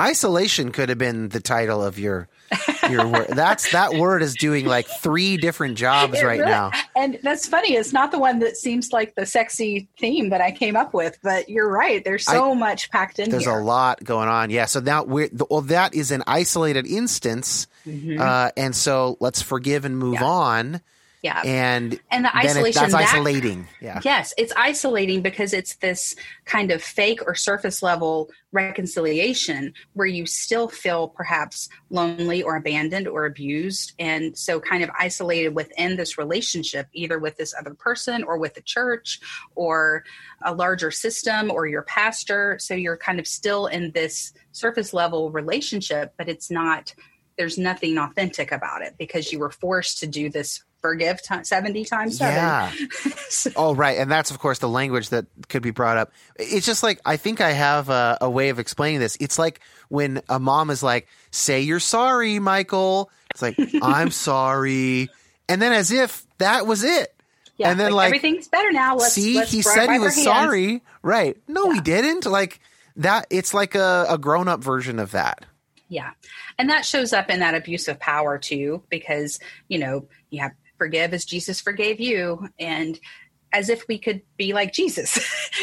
isolation could have been the title of your your word that's that word is doing like three different jobs It right really- now And that's funny. It's not the one that seems like the sexy theme that I came up with, but you're right. There's so much packed in there's here. a lot going on yeah so now we're well that is an isolated instance uh, and so let's forgive and move Mm-hmm. Yeah. on yeah. and And the it- isolation, that's that- isolating yeah Yes, it's isolating because it's this kind of fake or surface level reconciliation where you still feel perhaps lonely or abandoned or abused. And so, kind of isolated within this relationship, either with this other person or with the church or a larger system or your pastor. So, you're kind of still in this surface level relationship, but it's not, there's nothing authentic about it because you were forced to do this forgive ti 70 times 7 Yeah. Oh, right. And that's, of course, the language that could be brought up. It's just like, I think I have a, a way of explaining this. It's like when a mom is like, say you're sorry, Michael. It's like, I'm sorry. And then as if that was it. Yeah, and then like, everything's better now. Let's see, let's he said he was sorry. Right. No, he didn't. Like that. It's like a, a grown up version of that. Yeah, and that shows up in that abuse of power too, because you know you have forgive as Jesus forgave you, and as if we could be like Jesus.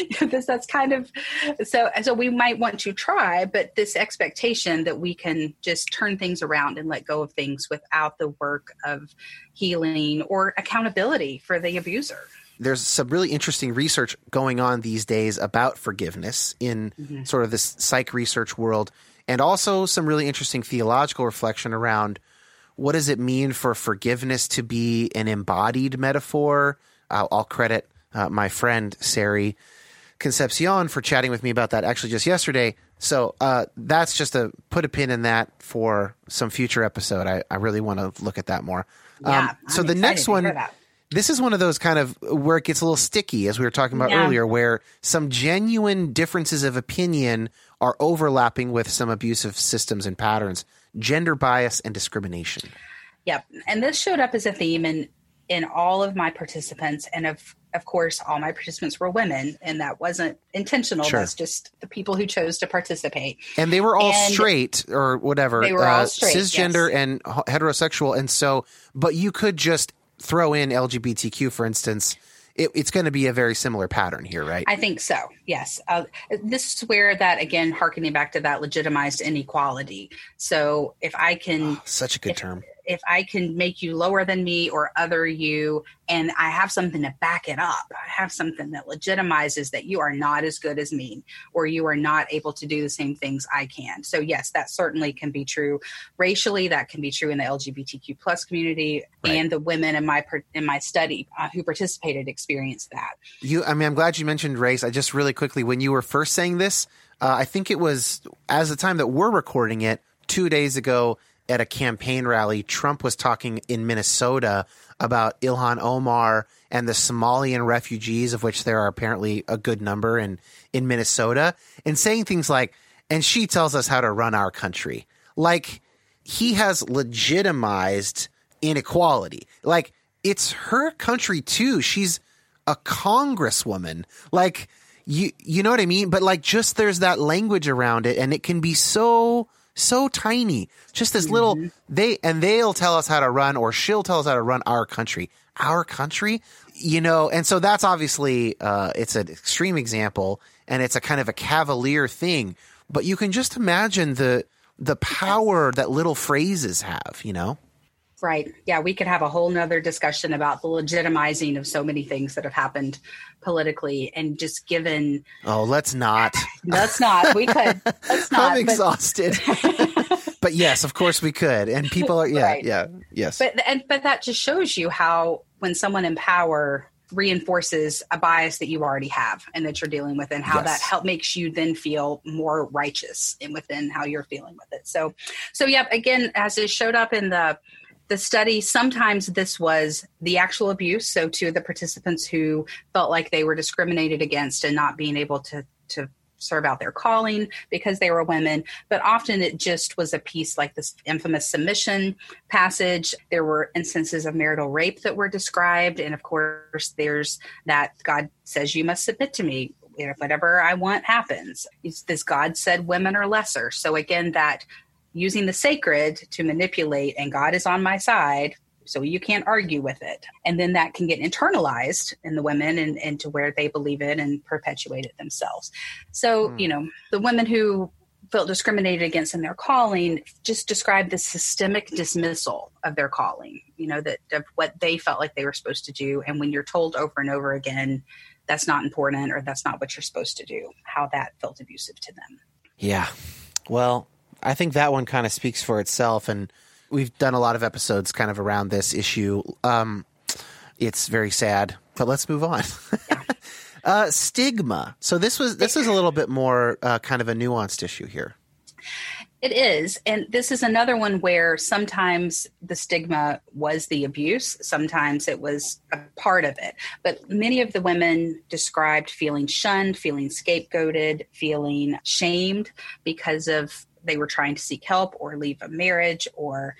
this that's kind of so. So we might want to try, but this expectation that we can just turn things around and let go of things without the work of healing or accountability for the abuser. there's some really interesting research going on these days about forgiveness in Mm-hmm. sort of this psych research world, and also some really interesting theological reflection around what does it mean for forgiveness to be an embodied metaphor. I'll, I'll credit uh, my friend Sari Concepcion for chatting with me about that actually just yesterday. So uh, that's just a put a pin in that for some future episode. I, I really want to look at that more. Yeah, so I'm the next one this is one of those kind of where it gets a little sticky, as we were talking about Yeah. earlier, where some genuine differences of opinion are overlapping with some abusive systems and patterns, gender bias and discrimination. Yep. And this showed up as a theme in in all of my participants and of of course all my participants were women and that wasn't intentional. Sure. That's just the people who chose to participate. And they were all And- straight or whatever, They were all uh, straight, cisgender yes. and heterosexual. And so, but you could just throw in LGBTQ, for instance. It, it's going to be a very similar pattern here, right? I think so. Yes. Uh, this is where that again harkening back to that legitimized inequality. So if I can Such a good term. If I can make you lower than me or other you, and I have something to back it up, I have something that legitimizes that you are not as good as me, or you are not able to do the same things I can. So yes, that certainly can be true racially. That can be true in the LGBTQ plus community, Right. and the women in my in my study uh, who participated experienced that. You, I mean, I'm glad you mentioned race. I just really quickly, when you were first saying this, uh, I think it was as the time that we're recording it, two days ago at a campaign rally, Trump was talking in Minnesota about Ilhan Omar and the Somalian refugees, of which there are apparently a good number in, in Minnesota, and saying things like, and she tells us how to run our country. Like, he has legitimized inequality. Like, it's her country too. She's a congresswoman. Like you you know what I mean? But like just there's that language around it and it can be so so tiny. Just this little they and they'll tell us how to run or she'll tell us how to run our country. Our country? You know, and so that's obviously uh it's an extreme example and it's a kind of a cavalier thing. But you can just imagine the the power that little phrases have, you know? Right. Yeah, we could have a whole nother discussion about the legitimizing of so many things that have happened politically and just given Oh, let's not. Let's not. We could. Let's not. I'm exhausted. But, but, yes, of course we could. And people are yeah, right. yeah, yes. But and but that just shows you how when someone in power reinforces a bias that you already have and that you're dealing with and how yes. that help makes you then feel more righteous in within how you're feeling with it so so yeah again as it showed up in the the study sometimes this was the actual abuse so to the participants who felt like they were discriminated against and not being able to to serve out their calling because they were women, but often it just was a piece like this infamous submission passage. There were instances of marital rape that were described. And of course, there's that God says, You must submit to me. If whatever I want happens. It's this God said women are lesser. So again, that using the sacred to manipulate and God is on my side so you can't argue with it. And then that can get internalized in the women and, and to where they believe it and perpetuate it themselves. So, mm. you know, the women who felt discriminated against in their calling just described the systemic dismissal of their calling, you know, that of what they felt like they were supposed to do. And when you're told over and over again, that's not important or that's not what you're supposed to do, how that felt abusive to them. Yeah. Well, I think that one kind of speaks for itself. And we've done a lot of episodes kind of around this issue. Um, it's very sad, but let's move on. uh, stigma. So this was this is a little bit more uh, kind of a nuanced issue here. It is. And this is another one where sometimes the stigma was the abuse, sometimes it was a part of it. But many of the women described feeling shunned, feeling scapegoated, feeling shamed because of they were trying to seek help or leave a marriage or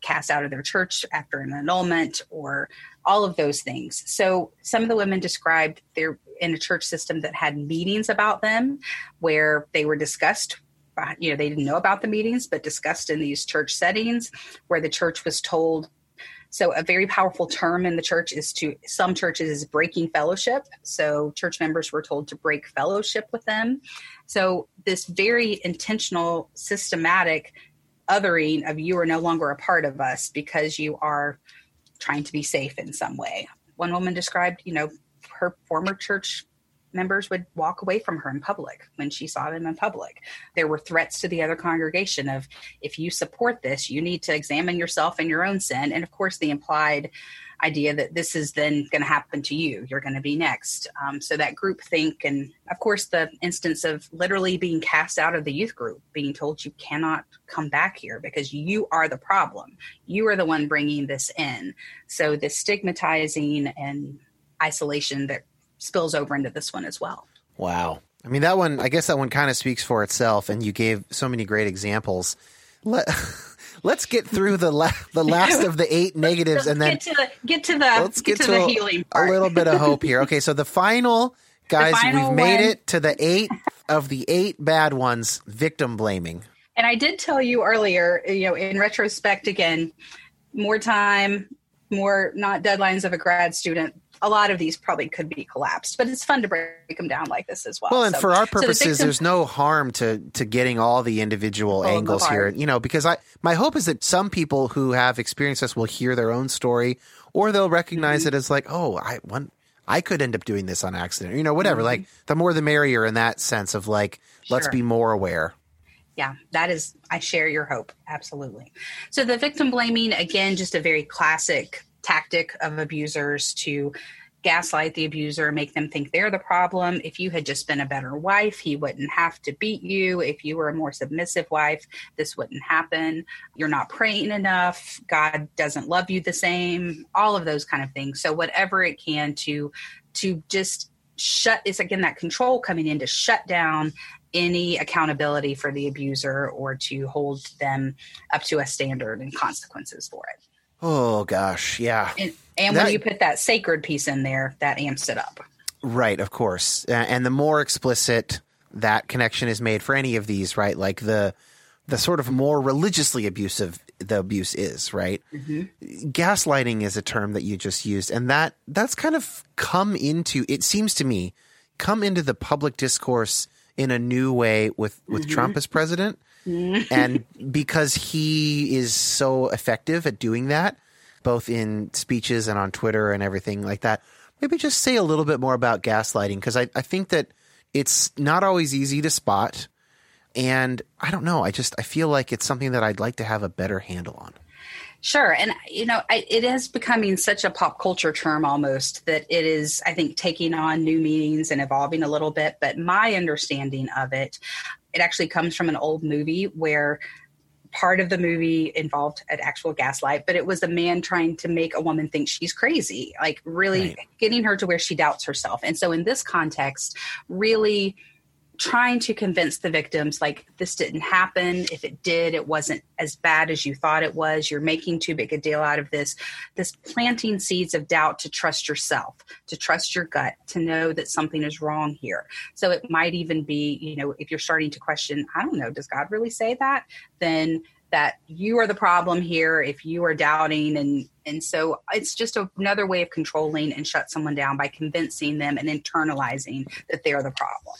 cast out of their church after an annulment or all of those things. So some of the women described they're in a church system that had meetings about them where they were discussed you know they didn't know about the meetings but discussed in these church settings where the church was told so a very powerful term in the church is to some churches is breaking fellowship. So church members were told to break fellowship with them. So this very intentional, systematic othering of you are no longer a part of us because you are trying to be safe in some way. One woman described, you know, her former church members would walk away from her in public when she saw them in public. There were threats to the other congregation of if you support this, you need to examine yourself and your own sin. And of course, the implied idea that this is then going to happen to you. You're going to be next. Um, so that group think, and of course, the instance of literally being cast out of the youth group, being told you cannot come back here because you are the problem. You are the one bringing this in. So the stigmatizing and isolation that spills over into this one as well. Wow. I mean, that one, I guess that one kind of speaks for itself, and you gave so many great examples. Let, let's get through the la- the last of the eight negatives, and then get to the get to the let's get, get to, to, the a, healing part. A little bit of hope here. Okay, so the final guys, the final we've made one. it to the eight of the eight bad ones. Victim blaming. And I did tell you earlier, you know, in retrospect, again, more time, more not deadlines of a grad student, a lot of these probably could be collapsed, but it's fun to break them down like this as well. Well, and so, for our purposes, so the victim, there's no harm to to getting all the individual angles here. You know, because I my hope is that some people who have experienced this will hear their own story, or they'll recognize mm-hmm. it as like, oh, I one. I could end up doing this on accident, you know, whatever. Mm-hmm. Like the more the merrier in that sense of like, sure. let's be more aware yeah, that is, I share your hope. Absolutely. So, the victim blaming, again, just a very classic tactic of abusers to gaslight the abuser, make them think they're the problem. If you had just been a better wife, he wouldn't have to beat you. If you were a more submissive wife, this wouldn't happen. You're not praying enough. God doesn't love you the same. All of those kind of things. So whatever it can to to just shut is again that control coming in to shut down any accountability for the abuser or to hold them up to a standard and consequences for it. Oh gosh, yeah. And, and that, when you put that sacred piece in there, that amps it up. Right, of course. And the more explicit that connection is made for any of these, right? Like the the sort of more religiously abusive the abuse is, right? Mm-hmm. Gaslighting is a term that you just used, and that that's kind of come into it seems to me come into the public discourse in a new way with with mm-hmm. Trump as president. Mm. and because he is so effective at doing that, both in speeches and on Twitter and everything like that, maybe just say a little bit more about gaslighting because I, I think that it's not always easy to spot. And I don't know. I just I feel like it's something that I'd like to have a better handle on. Sure. And, you know, I, it is becoming such a pop culture term almost that it is, I think, taking on new meanings and evolving a little bit. But my understanding of it, it actually comes from an old movie where part of the movie involved an actual gaslight, but it was a man trying to make a woman think she's crazy, like really right. getting her to where she doubts herself. And so in this context, really trying to convince the victims like this didn't happen. If it did it wasn't as bad as you thought it was. You're making too big a deal out of this. This planting seeds of doubt to trust yourself to trust your gut to know that something is wrong here. So it might even be you know if you're starting to question i don't know does god really say that? Then that you are the problem here if you are doubting. And and so it's just another way of controlling and shut someone down by convincing them and internalizing that they're the problem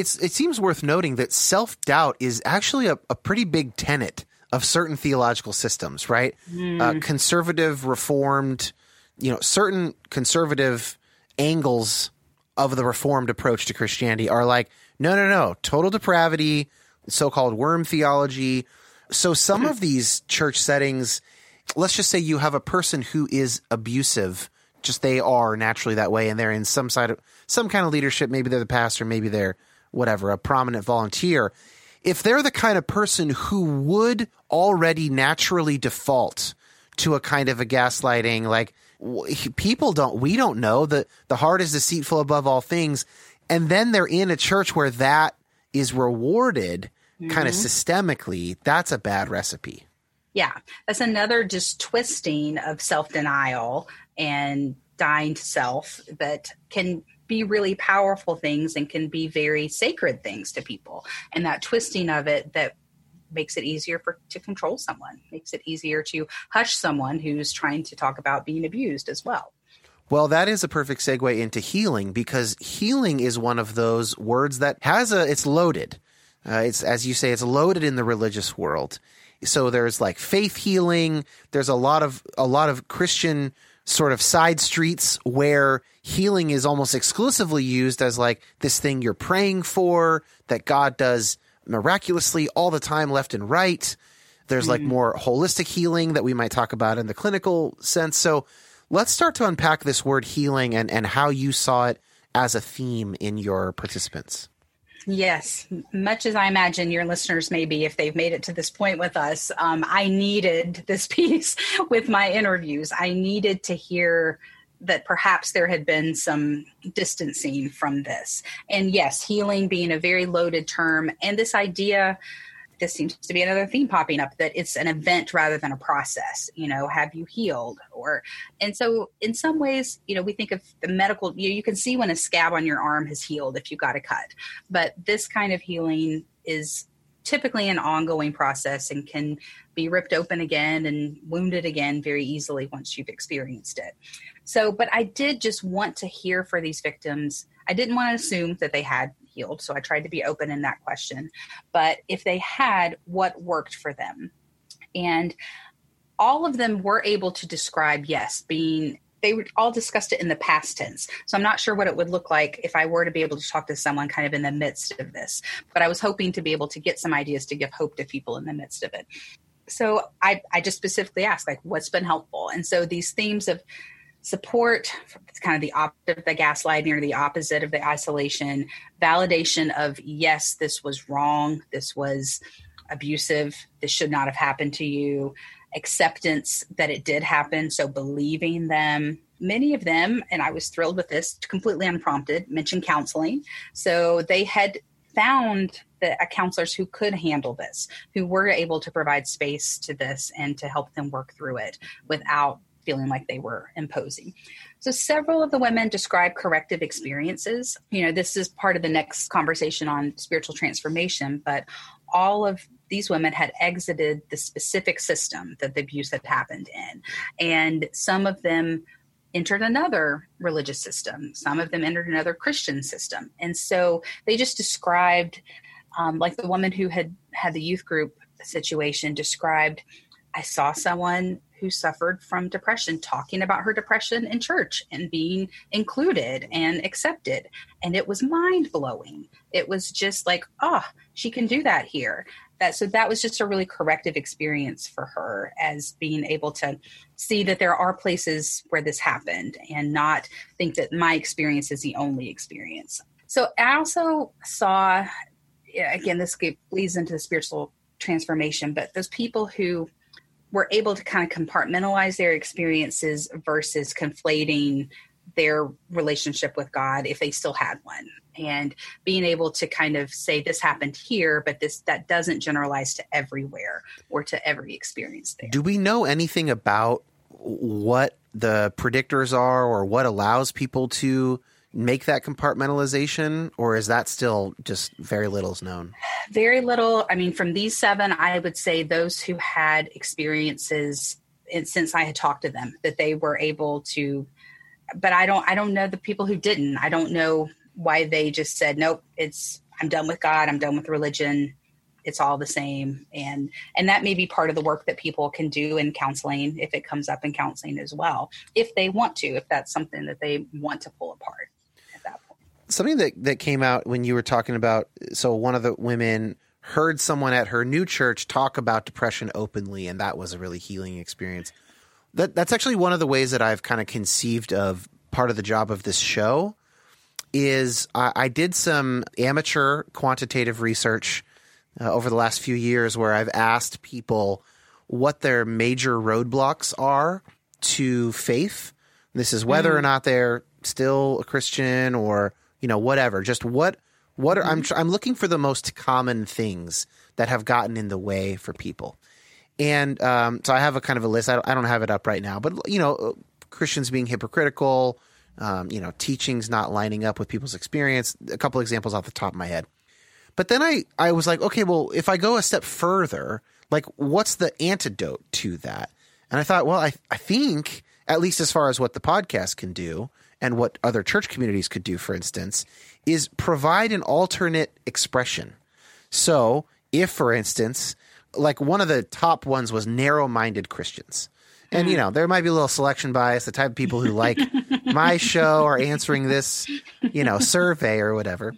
it's it seems worth noting that self doubt is actually a, a, pretty big tenet of certain theological systems, right? Mm. Uh, conservative, reformed, you know, certain conservative angles of the reformed approach to Christianity are like, no, no, no, total depravity, so called worm theology. So some of these church settings, let's just say you have a person who is abusive, just they are naturally that way, and they're in some side of some kind of leadership. Maybe they're the pastor, maybe they're whatever, a prominent volunteer, if they're the kind of person who would already naturally default to a kind of a gaslighting, like people don't, we don't know that the heart is deceitful above all things. And then they're in a church where that is rewarded mm-hmm. kind of systemically. That's a bad recipe. Yeah. That's another just twisting of self denial and dying to self that can be really powerful things and can be very sacred things to people. And that twisting of it that makes it easier for to control someone, makes it easier to hush someone who's trying to talk about being abused as well. Well, that is a perfect segue into healing because healing is one of those words that has a it's loaded. Uh, it's as you say, it's loaded in the religious world. So there's like faith healing. There's a lot of a lot of Christian sort of side streets where healing is almost exclusively used as like this thing you're praying for that God does miraculously all the time, left and right. There's like mm. more holistic healing that we might talk about in the clinical sense. So let's start to unpack this word healing and, and how you saw it as a theme in your participants. Yes, much as I imagine your listeners may be, if they've made it to this point with us, um, I needed this piece with my interviews. I needed to hear that perhaps there had been some distancing from this. And yes, healing being a very loaded term, and this idea this seems to be another theme popping up that it's an event rather than a process you know have you healed? Or and so in some ways you know we think of the medical you, you can see when a scab on your arm has healed if you got a cut. But this kind of healing is typically an ongoing process and can be ripped open again and wounded again very easily once you've experienced it. So but i did just want to hear for these victims. I didn't want to assume that they had healed. So I tried to be open in that question. But if they had, what worked for them? And all of them were able to describe, yes, being they all discussed it in the past tense. So I'm not sure what it would look like if I were to be able to talk to someone kind of in the midst of this. But I was hoping to be able to get some ideas to give hope to people in the midst of it. So I, I just specifically asked, like, what's been helpful? And so these themes of support it's kind of the opposite of the gaslighting or the opposite of the isolation. Validation of yes this was wrong this was abusive this should not have happened to you. Acceptance that it did happen so believing them. Many of them and i was thrilled with this completely unprompted mentioned counseling. So they had found the uh, counselors who could handle this who were able to provide space to this and to help them work through it without feeling like they were imposing. So several of the women describe corrective experiences. You know, this is part of the next conversation on spiritual transformation, but all of these women had exited the specific system that the abuse had happened in. And some of them entered another religious system, some of them entered another Christian system. And so they just described Um, like the woman who had had the youth group situation described, I saw someone who suffered from depression talking about her depression in church and being included and accepted. And it was mind blowing. It was just like, oh, she can do that here. That so that was just a really corrective experience for her as being able to see that there are places where this happened and not think that my experience is the only experience. So I also saw again this leads into the spiritual transformation, but those people who were able to kind of compartmentalize their experiences versus conflating their relationship with God if they still had one and being able to kind of say this happened here but this that doesn't generalize to everywhere or to every experience there. Do we know anything about what the predictors are or what allows people to make that compartmentalization or is that still just very little is known? Very little. I mean from these seven i would say those who had experiences since i had talked to them that they were able to but i don't i don't know the people who didn't. I don't know why they just said nope it's i'm done with god i'm done with religion it's all the same. And and that may be part of the work that people can do in counseling if it comes up in counseling as well if they want to if that's something that they want to pull apart something that that came out when you were talking about so one of the women heard someone at her new church talk about depression openly and that was a really healing experience that that's actually one of the ways that I've kind of conceived of part of the job of this show is I, I did some amateur quantitative research uh, over the last few years where I've asked people what their major roadblocks are to faith. This is whether mm. or not they're still a Christian or you know, whatever. Just what what are, I'm I'm looking for the most common things that have gotten in the way for people. And um, so I have a kind of a list. I don't, I don't have it up right now, but you know, Christians being hypocritical, um, you know, teachings not lining up with people's experience. A couple examples off the top of my head. But then I I was like, okay, well, if I go a step further, like what's the antidote to that? And I thought, well, I I think at least as far as what the podcast can do, and what other church communities could do, for instance, is provide an alternate expression. So, if, for instance, like one of the top ones was narrow minded Christians. And, you mm. know, there might be a little selection bias. The type of people who like my show are answering this, you know, survey or whatever.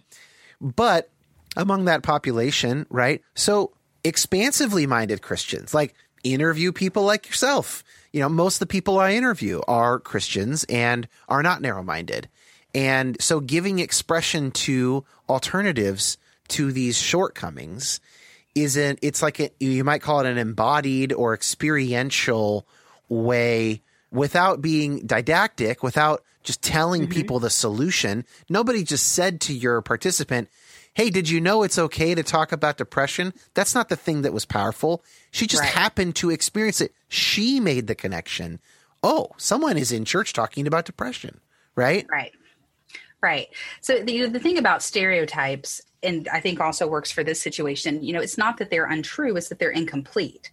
But among that population, right? So, expansively minded Christians, like interview people like yourself you know, most of the people I interview are Christians and are not narrow minded. And so giving expression to alternatives to these shortcomings isn't, it's like a, you might call it an embodied or experiential way without being didactic, without just telling mm-hmm. people the solution. Nobody just said to your participant, hey, did you know it's okay to talk about depression? That's not the thing that was powerful. She just right. happened to experience it. She made the connection. Oh, someone is in church talking about depression, right? Right. Right. So the, the thing about stereotypes, and I think also works for this situation, you know, it's not that they're untrue, it's that they're incomplete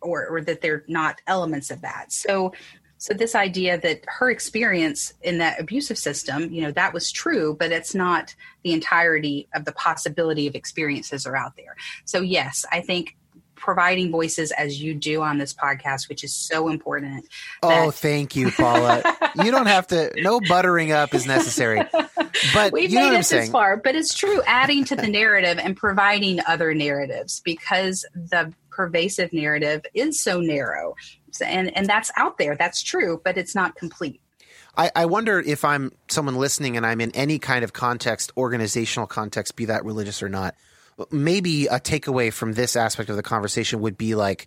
or, or that they're not elements of that. So so this idea that her experience in that abusive system, you know, that was true, but it's not the entirety of the possibility of experiences are out there. So yes, I think providing voices as you do on this podcast, which is so important. oh, thank you, Paula. you don't have to. No buttering up is necessary. But we've you know made it this far. But it's true, adding to the narrative and providing other narratives because the pervasive narrative is so narrow and and that's out there that's true but it's not complete I, I wonder if I'm someone listening and I'm in any kind of context, organizational context, be that religious or not. Maybe a takeaway from this aspect of the conversation would be like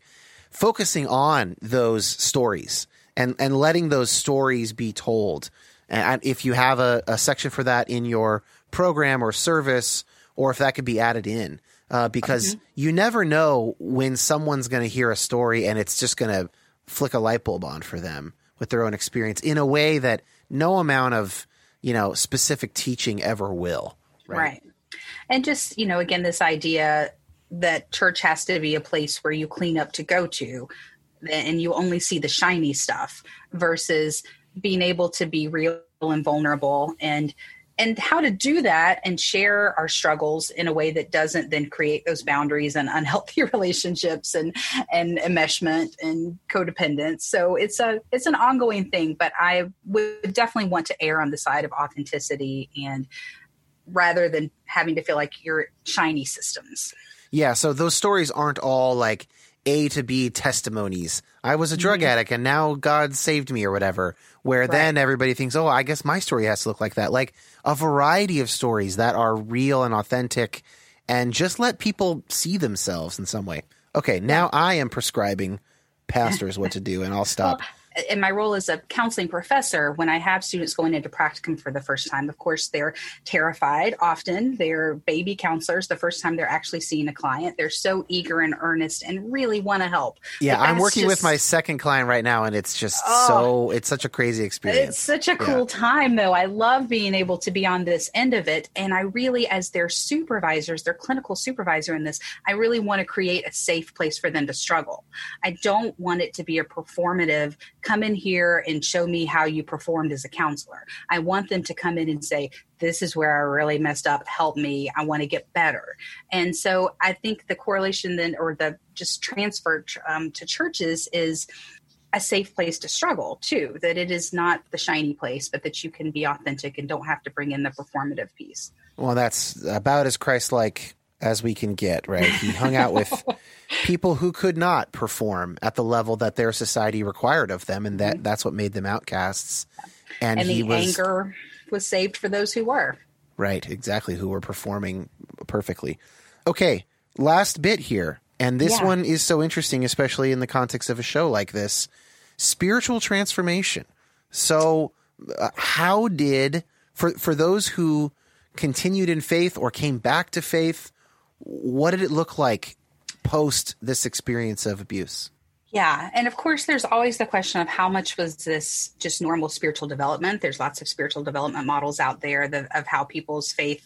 focusing on those stories and, and letting those stories be told. And if you have a, a section for that in your program or service, or if that could be added in, uh, because mm-hmm. you never know when someone's going to hear a story and it's just going to flick a light bulb on for them with their own experience in a way that no amount of you know specific teaching ever will right, right. And just you know again this idea that church has to be a place where you clean up to go to and you only see the shiny stuff versus being able to be real and vulnerable. And and how to do that and share our struggles in a way that doesn't then create those boundaries and unhealthy relationships and and enmeshment and codependence. So it's a it's an ongoing thing but i would definitely want to err on the side of authenticity and rather than having to feel like you're shiny systems yeah so those stories aren't all like a to B testimonies. I was a drug mm-hmm. addict and now God saved me or whatever. Where right. then everybody thinks, oh, I guess my story has to look like that. Like a variety of stories that are real and authentic and just let people see themselves in some way. Okay, now I am prescribing pastors what to do and I'll stop. Well, in my role as a counseling professor, when I have students going into practicum for the first time, of course, they're terrified. Often they're baby counselors the first time they're actually seeing a client. They're so eager and earnest and really want to help. Yeah, I'm working just, with my second client right now, and it's just oh, so, it's such a crazy experience. It's such a cool yeah. time, though. I love being able to be on this end of it. And I really, as their supervisors, their clinical supervisor in this, I really want to create a safe place for them to struggle. I don't want it to be a performative come in here and show me how you performed as a counselor. I want them to come in and say, this is where I really messed up. Help me. I want to get better. And so I think the correlation then, or the just transfer um, to churches is a safe place to struggle too, that it is not the shiny place, but that you can be authentic and don't have to bring in the performative piece. Well, that's about as Christ like as we can get, right? He hung out with people who could not perform at the level that their society required of them, and that mm-hmm. that's what made them outcasts. And, and the was, anger was saved for those who were. Right, exactly, who were performing perfectly. Okay, last bit here. And this yeah. one is so interesting, especially in the context of a show like this spiritual transformation. So, uh, how did, for, for those who continued in faith or came back to faith, what did it look like post this experience of abuse? Yeah. And of course, there's always the question of how much was this just normal spiritual development? There's lots of spiritual development models out there of how people's faith,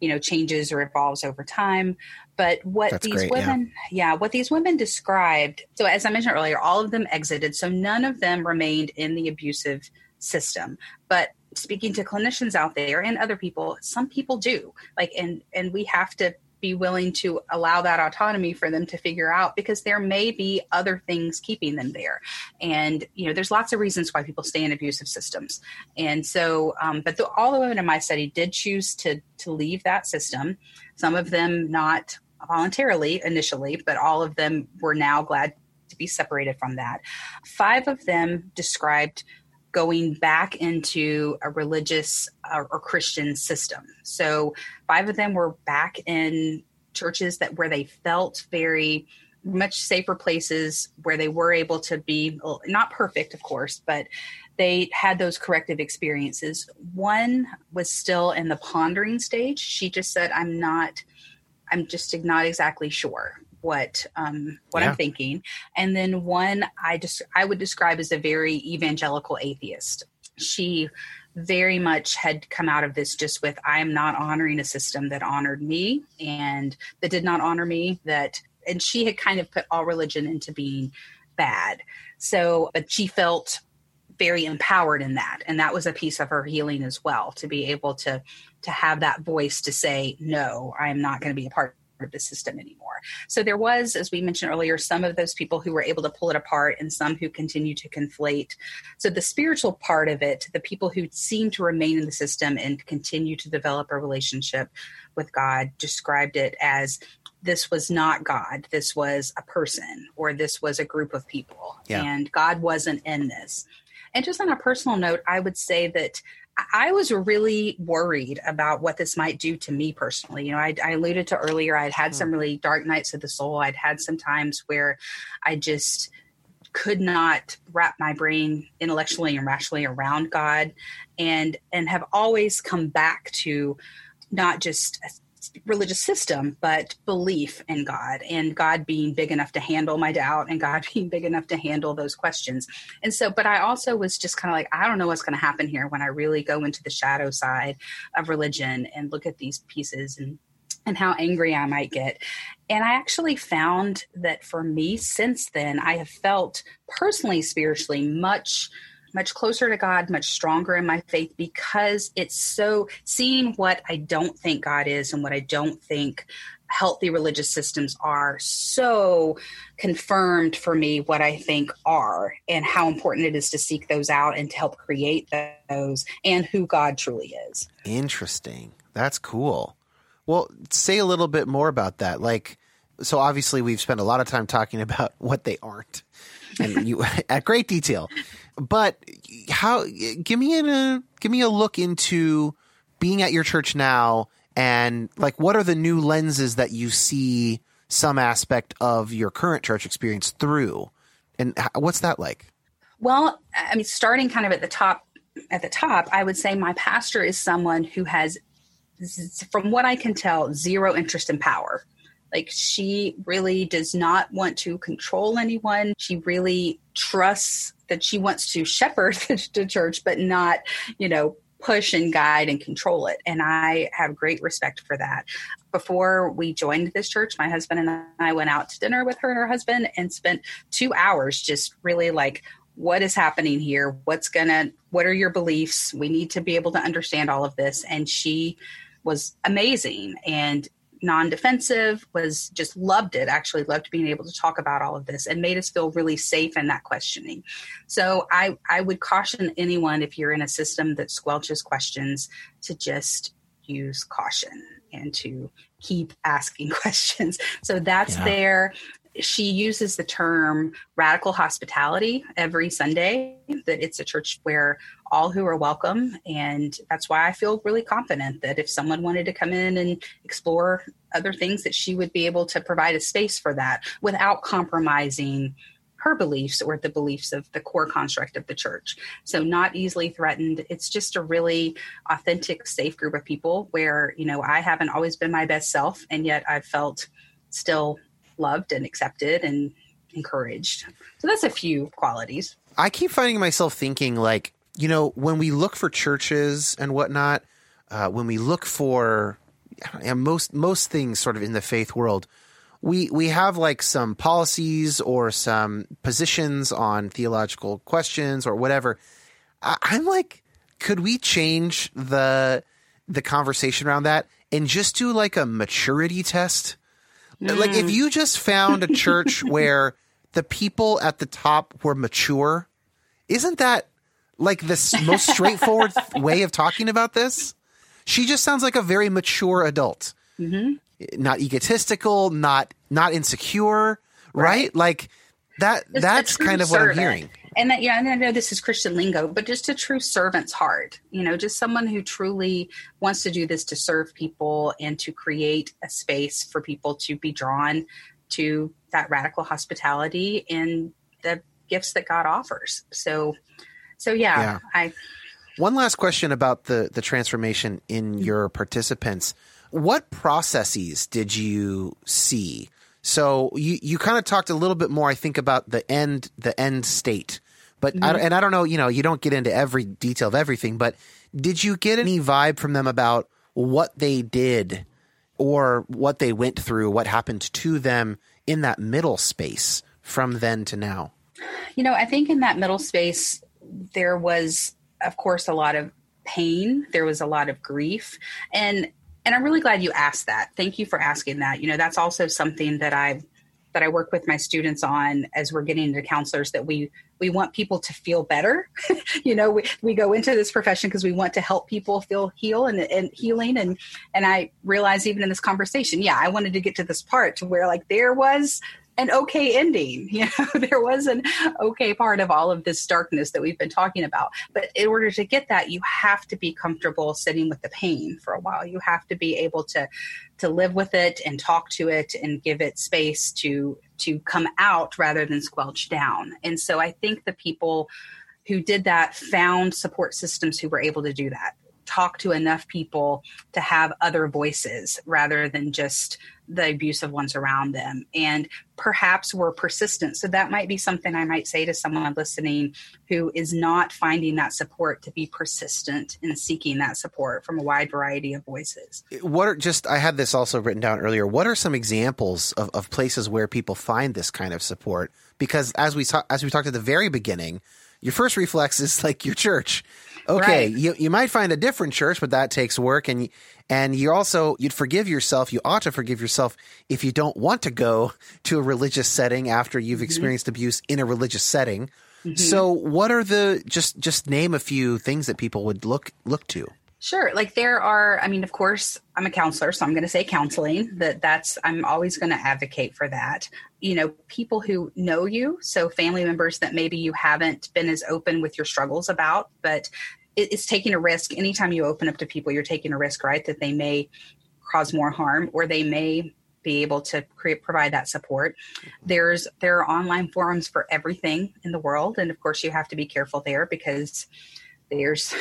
you know, changes or evolves over time. But what That's these great, women, yeah. yeah, what these women described. So, as I mentioned earlier, all of them exited. So, none of them remained in the abusive system. But speaking to clinicians out there and other people, some people do. Like, and and we have to be willing to allow that autonomy for them to figure out because there may be other things keeping them there. And you know there's lots of reasons why people stay in abusive systems. And so um, but the, all the women in my study did choose to to leave that system. Some of them not voluntarily initially but all of them were now glad to be separated from that. Five of them described going back into a religious uh, or Christian system. So five of them were back in churches that where they felt very much safer places where they were able to be not perfect of course but they had those corrective experiences. One was still in the pondering stage. She just said i'm not i'm just not exactly sure what um, what yeah. I'm thinking. And then one I just I would describe as a very evangelical atheist. She very much had come out of this just with I'm not honoring a system that honored me and that did not honor me that and she had kind of put all religion into being bad. So but she felt very empowered in that and that was a piece of her healing as well to be able to to have that voice to say no i'm not going to be a part the system anymore. So there was, as we mentioned earlier, some of those people who were able to pull it apart and some who continue to conflate. So the spiritual part of it, the people who seem to remain in the system and continue to develop a relationship with God, described it as this was not God. This was a person or this was a group of people. Yeah. And God wasn't in this. And just on a personal note, I would say that I was really worried about what this might do to me personally. You know, I, I alluded to earlier, I'd had some hmm. really dark nights of the soul. I'd had some times where I just could not wrap my brain intellectually and rationally around God and and have always come back to not just religious system, but belief in God and God being big enough to handle my doubt and God being big enough to handle those questions. And so, but I also was just kind of like, I don't know what's going to happen here when I really go into the shadow side of religion and look at these pieces and and how angry I might get. And I actually found that for me, since then, I have felt personally, spiritually, much much closer to God, much stronger in my faith because it's so seeing what I don't think God is and what I don't think healthy religious systems are so confirmed for me what I think are and how important it is to seek those out and to help create those and who God truly is. Interesting. That's cool. Well, say a little bit more about that. Like, so obviously we've spent a lot of time talking about what they aren't and you at great detail. But how? Give me a uh, give me a look into being at your church now, and like what are the new lenses that you see some aspect of your current church experience through, and what's that like? Well, I mean, starting kind of at the top, at the top, I would say my pastor is someone who has, from what I can tell, zero interest in power. Like she really does not want to control anyone. She really trusts that she wants to shepherd the church, but not, you know, push and guide and control it. And I have great respect for that. Before we joined this church, my husband and I went out to dinner with her and her husband and spent two hours just really like, what is happening here? What's gonna, what are your beliefs? We need to be able to understand all of this. And she was amazing. And non-defensive was just loved it actually loved being able to talk about all of this and made us feel really safe in that questioning. So i i would caution anyone if you're in a system that squelches questions to just use caution and to keep asking questions. So that's yeah. there. She uses the term radical hospitality every Sunday, that it's a church where all who are welcome. And that's why I feel really confident that if someone wanted to come in and explore other things, that she would be able to provide a space for that without compromising her beliefs or the beliefs of the core construct of the church. So not easily threatened. It's just a really authentic, safe group of people where, you know, I haven't always been my best self and yet I've felt still loved and accepted and encouraged. So that's a few qualities. I keep finding myself thinking, like, you know, when we look for churches and whatnot, uh, when we look for most most things sort of in the faith world, we we have like some policies or some positions on theological questions or whatever. I, I'm like, could we change the the conversation around that and just do like a maturity test? Mm. Like if you just found a church where the people at the top were mature, isn't that like the most straightforward way of talking about this? She just sounds like a very mature adult. Mm-hmm. Not egotistical, not not insecure, right? right? Like that it's that's kind of servant. what I'm hearing. And that, yeah, and I know this is Christian lingo, but just a true servant's heart, you know, just someone who truly wants to do this to serve people and to create a space for people to be drawn to that radical hospitality and the gifts that God offers. So, so yeah, yeah. I. One last question about the the transformation in your participants. What processes did you see so you you kind of talked a little bit more, I think, about the end the end state. But mm-hmm. I, and I don't know, you know, you don't get into every detail of everything. But did you get any vibe from them about what they did or what they went through, what happened to them in that middle space from then to now? You know, I think in that middle space there was, of course, a lot of pain. There was a lot of grief, and and I'm really glad you asked that. Thank you for asking that. You know, that's also something that I that I work with my students on as we're getting into counselors that we we want people to feel better. you know, we, we go into this profession because we want to help people feel heal and, and healing and and I realize even in this conversation, yeah, I wanted to get to this part to where like there was an okay ending. You know, there was an okay part of all of this darkness that we've been talking about. But in order to get that, you have to be comfortable sitting with the pain for a while. You have to be able to to live with it and talk to it and give it space to to come out rather than squelch down. And so I think the people who did that found support systems who were able to do that talk to enough people to have other voices rather than just the abusive ones around them. And perhaps we're persistent. So that might be something i might say to someone listening who is not finding that support to be persistent in seeking that support from a wide variety of voices. What are just i had this also written down earlier. What are some examples of, of places where people find this kind of support? Because as we as we talked at the very beginning your first reflex is like your church. Okay, Right. you you might find a different church, but that takes work, and and you also you'd forgive yourself. You ought to forgive yourself if you don't want to go to a religious setting after you've Mm-hmm. experienced abuse in a religious setting. So, what are the just just name a few things that people would look look to? Sure. Like there are, I mean, of course, I'm a counselor, so I'm going to say counseling. That that's I'm always going to advocate for that. You know, people who know you, so family members that maybe you haven't been as open with your struggles about, but it's taking a risk. Anytime you open up to people, you're taking a risk, right? That they may cause more harm, or they may be able to create provide that support. There's there are online forums for everything in the world, and of course, you have to be careful there because there's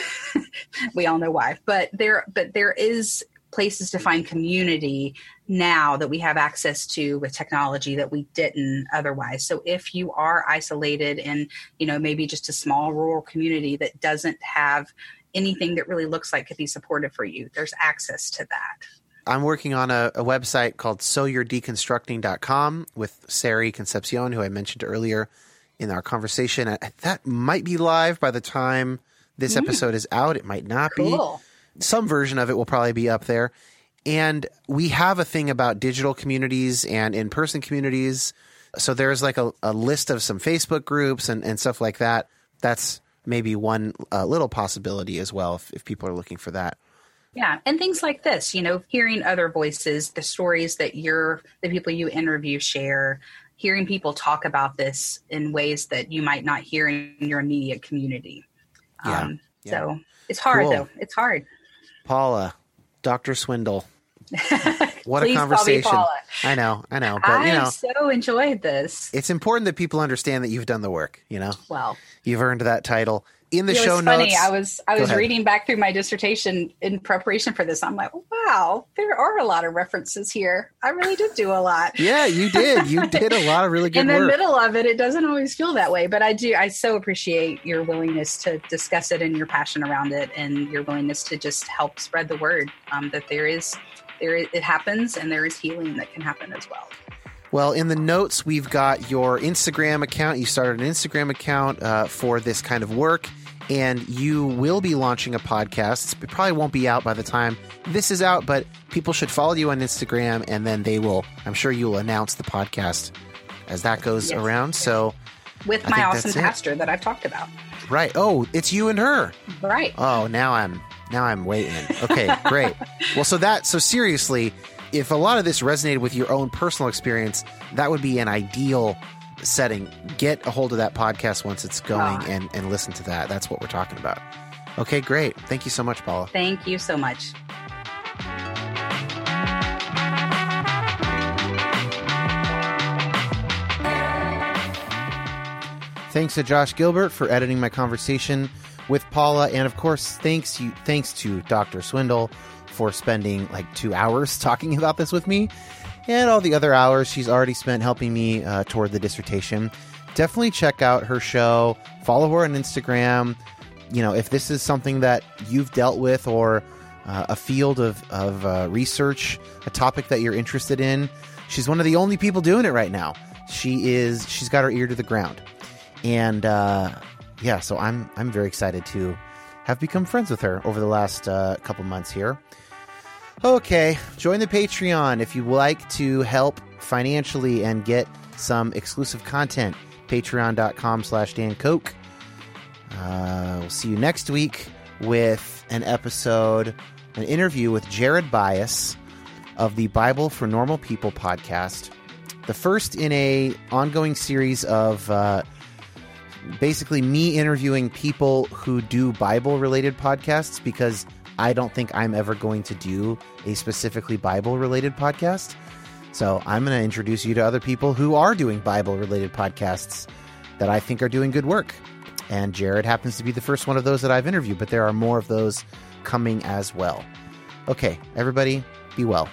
we all know why but there but there is places to find community now that we have access to with technology that we didn't otherwise so if you are isolated in you know maybe just a small rural community that doesn't have anything that really looks like could be supportive for you there's access to that I'm working on a, a website called soyouredeconstructing.com with Sari Concepcion, who I mentioned earlier in our conversation. That might be live by the time this episode is out. It might not be. Some version of it will probably be up there. And we have a thing about digital communities and in person communities. So there's like a, a list of some Facebook groups and, and stuff like that. That's maybe one uh, little possibility as well if, if people are looking for that. Yeah, and things like this, you know, hearing other voices, the stories that you're, the people you interview share, hearing people talk about this in ways that you might not hear in your immediate community. Yeah, Um, yeah. So it's hard Cool. though. It's hard. Paula, Dr. Swindle. What a conversation. I know, I know. But, I you know, so enjoyed this. it's important that people understand that you've done the work, you know? Well, You've earned that title. In the it show was funny. notes. I was I was reading back through my dissertation in preparation for this. I'm like, wow, there are a lot of references here. I really did do a lot. yeah, you did. You did a lot of really good in the work. middle of it, it doesn't always feel that way. But I do. I so appreciate your willingness to discuss it and your passion around it, and your willingness to just help spread the word um, that there is, there is, it happens, and there is healing that can happen as well. Well, in the notes, we've got your Instagram account. You started an Instagram account uh, for this kind of work, and you will be launching a podcast. It probably won't be out by the time this is out, but people should follow you on Instagram, and then they will, I'm sure you will announce the podcast as that goes Yes. around. So, With I my awesome that's it. pastor that I've talked about. right. Oh, it's you and her. Right. Oh, now I'm now I'm waiting. Okay, great. well, so that so seriously, if a lot of this resonated with your own personal experience, that would be an ideal setting. Get a hold of that podcast once it's going Ah. and and listen to that. That's what we're talking about. Okay, great. Thank you so much, Paula. Thank you so much. Thanks to Josh Gilbert for editing my conversation with Paula, and of course, thanks you thanks to Dr. Swindle for spending like two hours talking about this with me, and all the other hours she's already spent helping me uh, toward the dissertation. Definitely check out her show. Follow her on Instagram. You know, if this is something that you've dealt with or uh, a field of, of uh, research, a topic that you're interested in, she's one of the only people doing it right now. She is. She's got her ear to the ground and uh, yeah, so I'm I'm very excited to have become friends with her over the last uh, couple months here. Okay, join the Patreon if you would like to help financially and get some exclusive content. Patreon.com slash Dan Koch. Uh, we'll see you next week with an episode, an interview with Jared Byas of the Bible for Normal People podcast. The first in a ongoing series of uh, basically me interviewing people who do Bible related podcasts because I don't think I'm ever going to do a specifically Bible related podcast. So I'm going to introduce you to other people who are doing Bible related podcasts that I think are doing good work. And Jared happens to be the first one of those that I've interviewed, but there are more of those coming as well. Okay, everybody, be well.